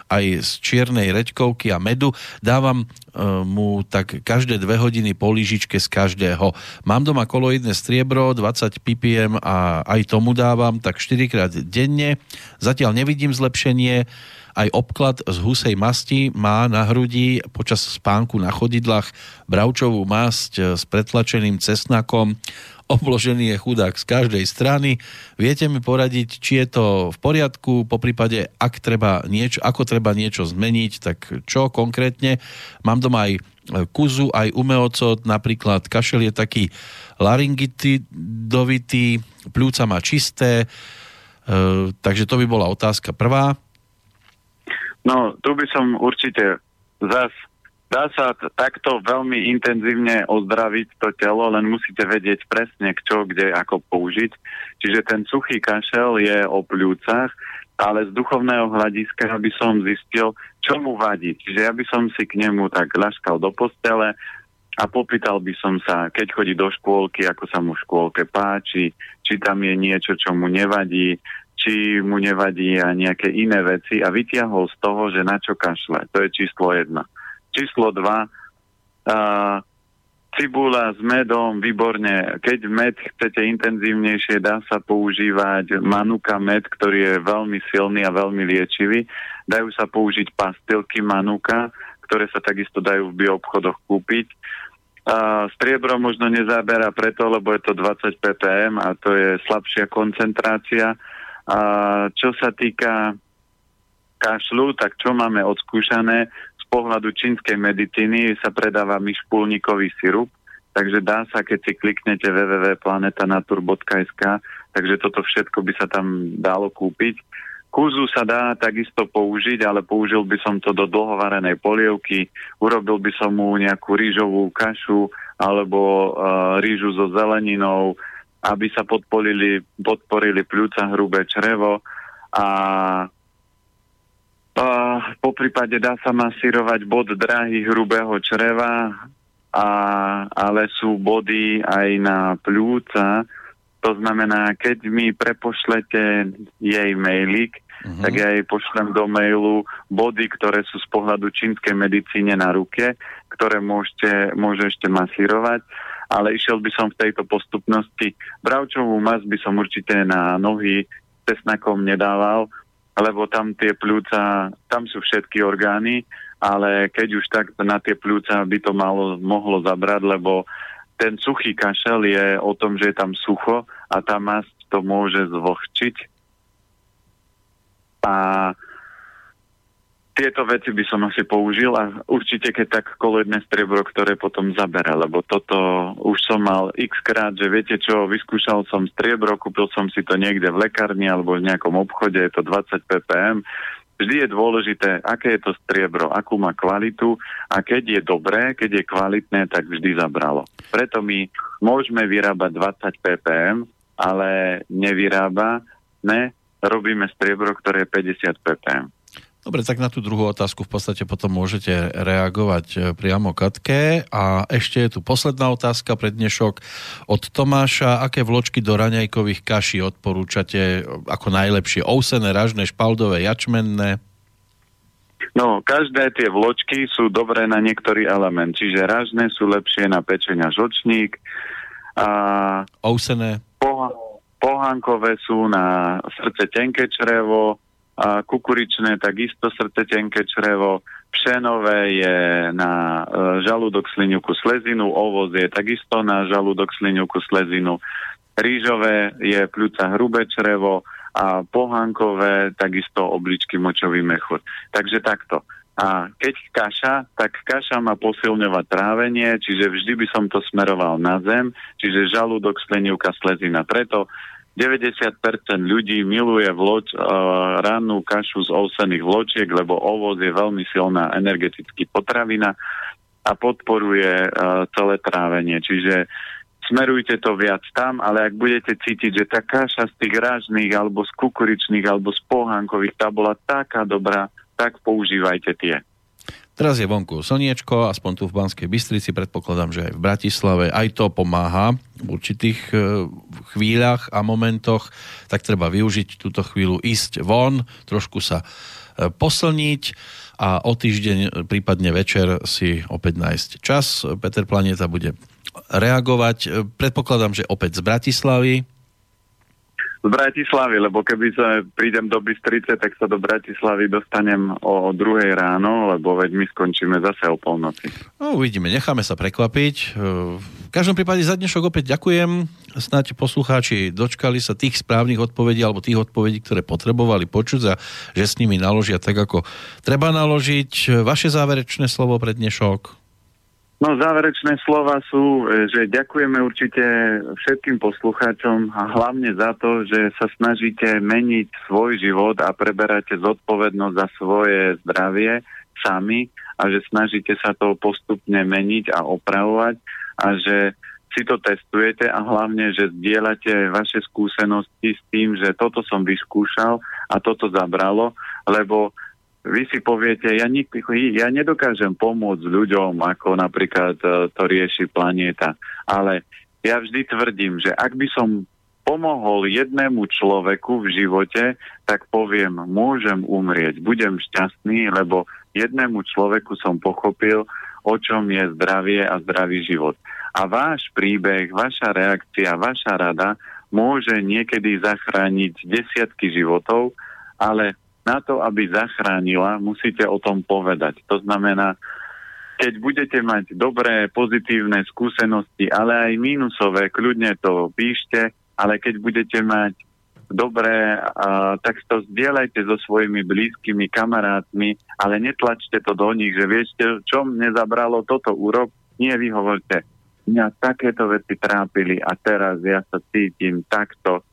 aj z čiernej reďkovky a medu. Dávam mu tak každé dve hodiny po lyžičke z každého. Mám doma koloidné striebro, 20 ppm a aj tomu dávam tak 4 krát denne. Zatiaľ nevidím zlepšenie. Aj obklad z husej masti má na hrudi počas spánku na chodidlách bravčovú masť e, s pretlačeným cesnakom obložený je chudák z každej strany. Viete mi poradiť, či je to v poriadku, po prípade, ak treba niečo, ako treba niečo zmeniť, tak čo konkrétne. Mám doma aj kuzu, aj umeocot, napríklad kašel je taký laryngitidovitý, pľúca má čisté, e, takže to by bola otázka prvá. No, tu by som určite zas Dá sa t- takto veľmi intenzívne ozdraviť to telo, len musíte vedieť presne, čo, kde, ako použiť. Čiže ten suchý kašel je o pľúcach, ale z duchovného hľadiska by som zistil, čo mu vadí. Čiže ja by som si k nemu tak ľaškal do postele a popýtal by som sa, keď chodí do škôlky, ako sa mu v škôlke páči, či tam je niečo, čo mu nevadí, či mu nevadí a nejaké iné veci a vytiahol z toho, že na čo kašle. To je číslo jedna. Číslo 2. Uh, cibula s medom, výborne. Keď med chcete intenzívnejšie, dá sa používať manuka med, ktorý je veľmi silný a veľmi liečivý. Dajú sa použiť pastilky manuka, ktoré sa takisto dajú v bioobchodoch kúpiť. Uh, striebro možno nezáberá preto, lebo je to 20 ppm a to je slabšia koncentrácia. Uh, čo sa týka kašľu, tak čo máme odskúšané? pohľadu čínskej medicíny sa predáva myšpulníkový sirup, takže dá sa, keď si kliknete www.planetanatur.sk, takže toto všetko by sa tam dalo kúpiť. Kúzu sa dá takisto použiť, ale použil by som to do dlhovarenej polievky, urobil by som mu nejakú rýžovú kašu alebo uh, rýžu so zeleninou, aby sa podporili, podporili pľúca hrubé črevo a Uh, po prípade dá sa masírovať bod dráhy hrubého čreva, a, ale sú body aj na pľúca. To znamená, keď mi prepošlete jej mailik, uh-huh. tak ja jej pošlem do mailu body, ktoré sú z pohľadu čínskej medicíne na ruke, ktoré môžete, môže ešte masírovať ale išiel by som v tejto postupnosti. Bravčovú mas by som určite na nohy cesnakom nedával, lebo tam tie pľúca, tam sú všetky orgány ale keď už tak na tie pľúca by to malo, mohlo zabrať, lebo ten suchý kašel je o tom, že je tam sucho a tá masť to môže zvlhčiť. A tieto veci by som asi použil a určite keď tak koloidné striebro, ktoré potom zabera, lebo toto už som mal x krát, že viete čo, vyskúšal som striebro, kúpil som si to niekde v lekárni alebo v nejakom obchode, je to 20 ppm, vždy je dôležité, aké je to striebro, akú má kvalitu a keď je dobré, keď je kvalitné, tak vždy zabralo. Preto my môžeme vyrábať 20 ppm, ale nevyrába, ne, robíme striebro, ktoré je 50 ppm. Dobre, tak na tú druhú otázku v podstate potom môžete reagovať e, priamo Katke. A ešte je tu posledná otázka pre dnešok od Tomáša. Aké vločky do raňajkových kaší odporúčate ako najlepšie? Ousené, ražné, špaldové, jačmenné? No, každé tie vločky sú dobré na niektorý element. Čiže ražné sú lepšie na pečenia žočník. A Ousené? pohánkové sú na srdce tenké črevo, kukuričné takisto srdce tenké črevo, pšenové je na e, žalúdok sliňuku slezinu, ovoz je takisto na žalúdok sliňuku slezinu, rýžové je pľúca hrubé črevo a pohánkové takisto obličky močový mechúr. Takže takto. A keď kaša, tak kaša má posilňovať trávenie, čiže vždy by som to smeroval na zem, čiže žalúdok, slenivka, slezina. Preto 90% ľudí miluje vloč, uh, rannú kašu z ovsených vločiek, lebo ovoz je veľmi silná energetický potravina a podporuje uh, celé trávenie. Čiže smerujte to viac tam, ale ak budete cítiť, že tá kaša z tých rážných alebo z kukuričných alebo z pohánkových tá bola taká dobrá, tak používajte tie. Teraz je vonku slniečko, aspoň tu v Banskej Bystrici, predpokladám, že aj v Bratislave. Aj to pomáha v určitých e, chvíľach a momentoch, tak treba využiť túto chvíľu, ísť von, trošku sa e, poslniť a o týždeň, prípadne večer si opäť nájsť čas. Peter Planeta bude reagovať. E, predpokladám, že opäť z Bratislavy z Bratislavy, lebo keby sa prídem do Bystrice, tak sa do Bratislavy dostanem o druhej ráno, lebo veď my skončíme zase o polnoci. No, uvidíme, necháme sa prekvapiť. V každom prípade za dnešok opäť ďakujem. Snáď poslucháči dočkali sa tých správnych odpovedí alebo tých odpovedí, ktoré potrebovali počuť a že s nimi naložia tak, ako treba naložiť. Vaše záverečné slovo pre dnešok? No záverečné slova sú, e, že ďakujeme určite všetkým poslucháčom a hlavne za to, že sa snažíte meniť svoj život a preberáte zodpovednosť za svoje zdravie sami a že snažíte sa to postupne meniť a opravovať a že si to testujete a hlavne, že zdieľate vaše skúsenosti s tým, že toto som vyskúšal a toto zabralo, lebo vy si poviete, ja, nik, ja nedokážem pomôcť ľuďom, ako napríklad e, to rieši planéta, ale ja vždy tvrdím, že ak by som pomohol jednému človeku v živote, tak poviem, môžem umrieť, budem šťastný, lebo jednému človeku som pochopil, o čom je zdravie a zdravý život. A váš príbeh, vaša reakcia, vaša rada môže niekedy zachrániť desiatky životov, ale na to, aby zachránila, musíte o tom povedať. To znamená, keď budete mať dobré, pozitívne skúsenosti, ale aj mínusové, kľudne to píšte, ale keď budete mať dobré, a, tak to zdieľajte so svojimi blízkymi kamarátmi, ale netlačte to do nich, že viete, čo mne zabralo toto urob, nie vy hovorte, mňa takéto veci trápili a teraz ja sa cítim takto,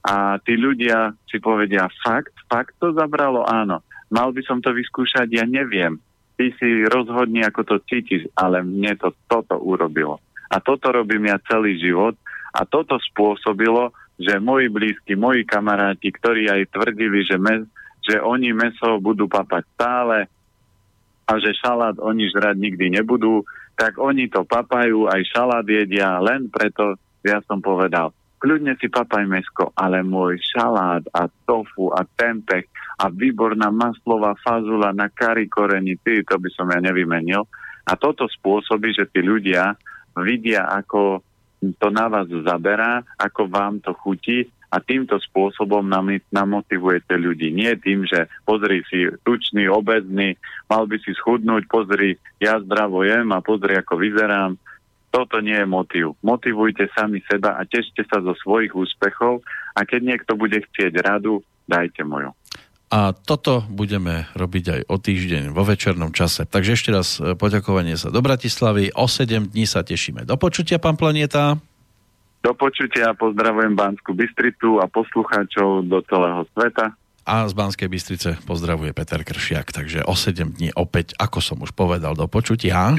a tí ľudia si povedia, fakt, fakt to zabralo? Áno. Mal by som to vyskúšať? Ja neviem. Ty si rozhodni, ako to cítiš, ale mne to toto urobilo. A toto robím ja celý život a toto spôsobilo, že moji blízky, moji kamaráti, ktorí aj tvrdili, že, me, že oni meso budú papať stále a že šalát oni žrať nikdy nebudú, tak oni to papajú, aj šalát jedia, len preto ja som povedal, kľudne si papaj mesko, ale môj šalát a tofu a tempeh a výborná maslová fazula na kari koreni, ty, to by som ja nevymenil. A toto spôsobí, že tí ľudia vidia, ako to na vás zaberá, ako vám to chutí a týmto spôsobom nam, namotivujete ľudí. Nie tým, že pozri si tučný, obezný, mal by si schudnúť, pozri, ja zdravo jem a pozri, ako vyzerám. Toto nie je motiv. Motivujte sami seba a tešte sa zo svojich úspechov a keď niekto bude chcieť radu, dajte moju. A toto budeme robiť aj o týždeň vo večernom čase. Takže ešte raz e, poďakovanie sa do Bratislavy. O 7 dní sa tešíme. Do počutia, pán Planieta. Do počutia, pozdravujem Banskú Bystricu a poslucháčov do celého sveta. A z Banskej Bystrice pozdravuje Peter Kršiak. Takže o 7 dní opäť, ako som už povedal, do počutia.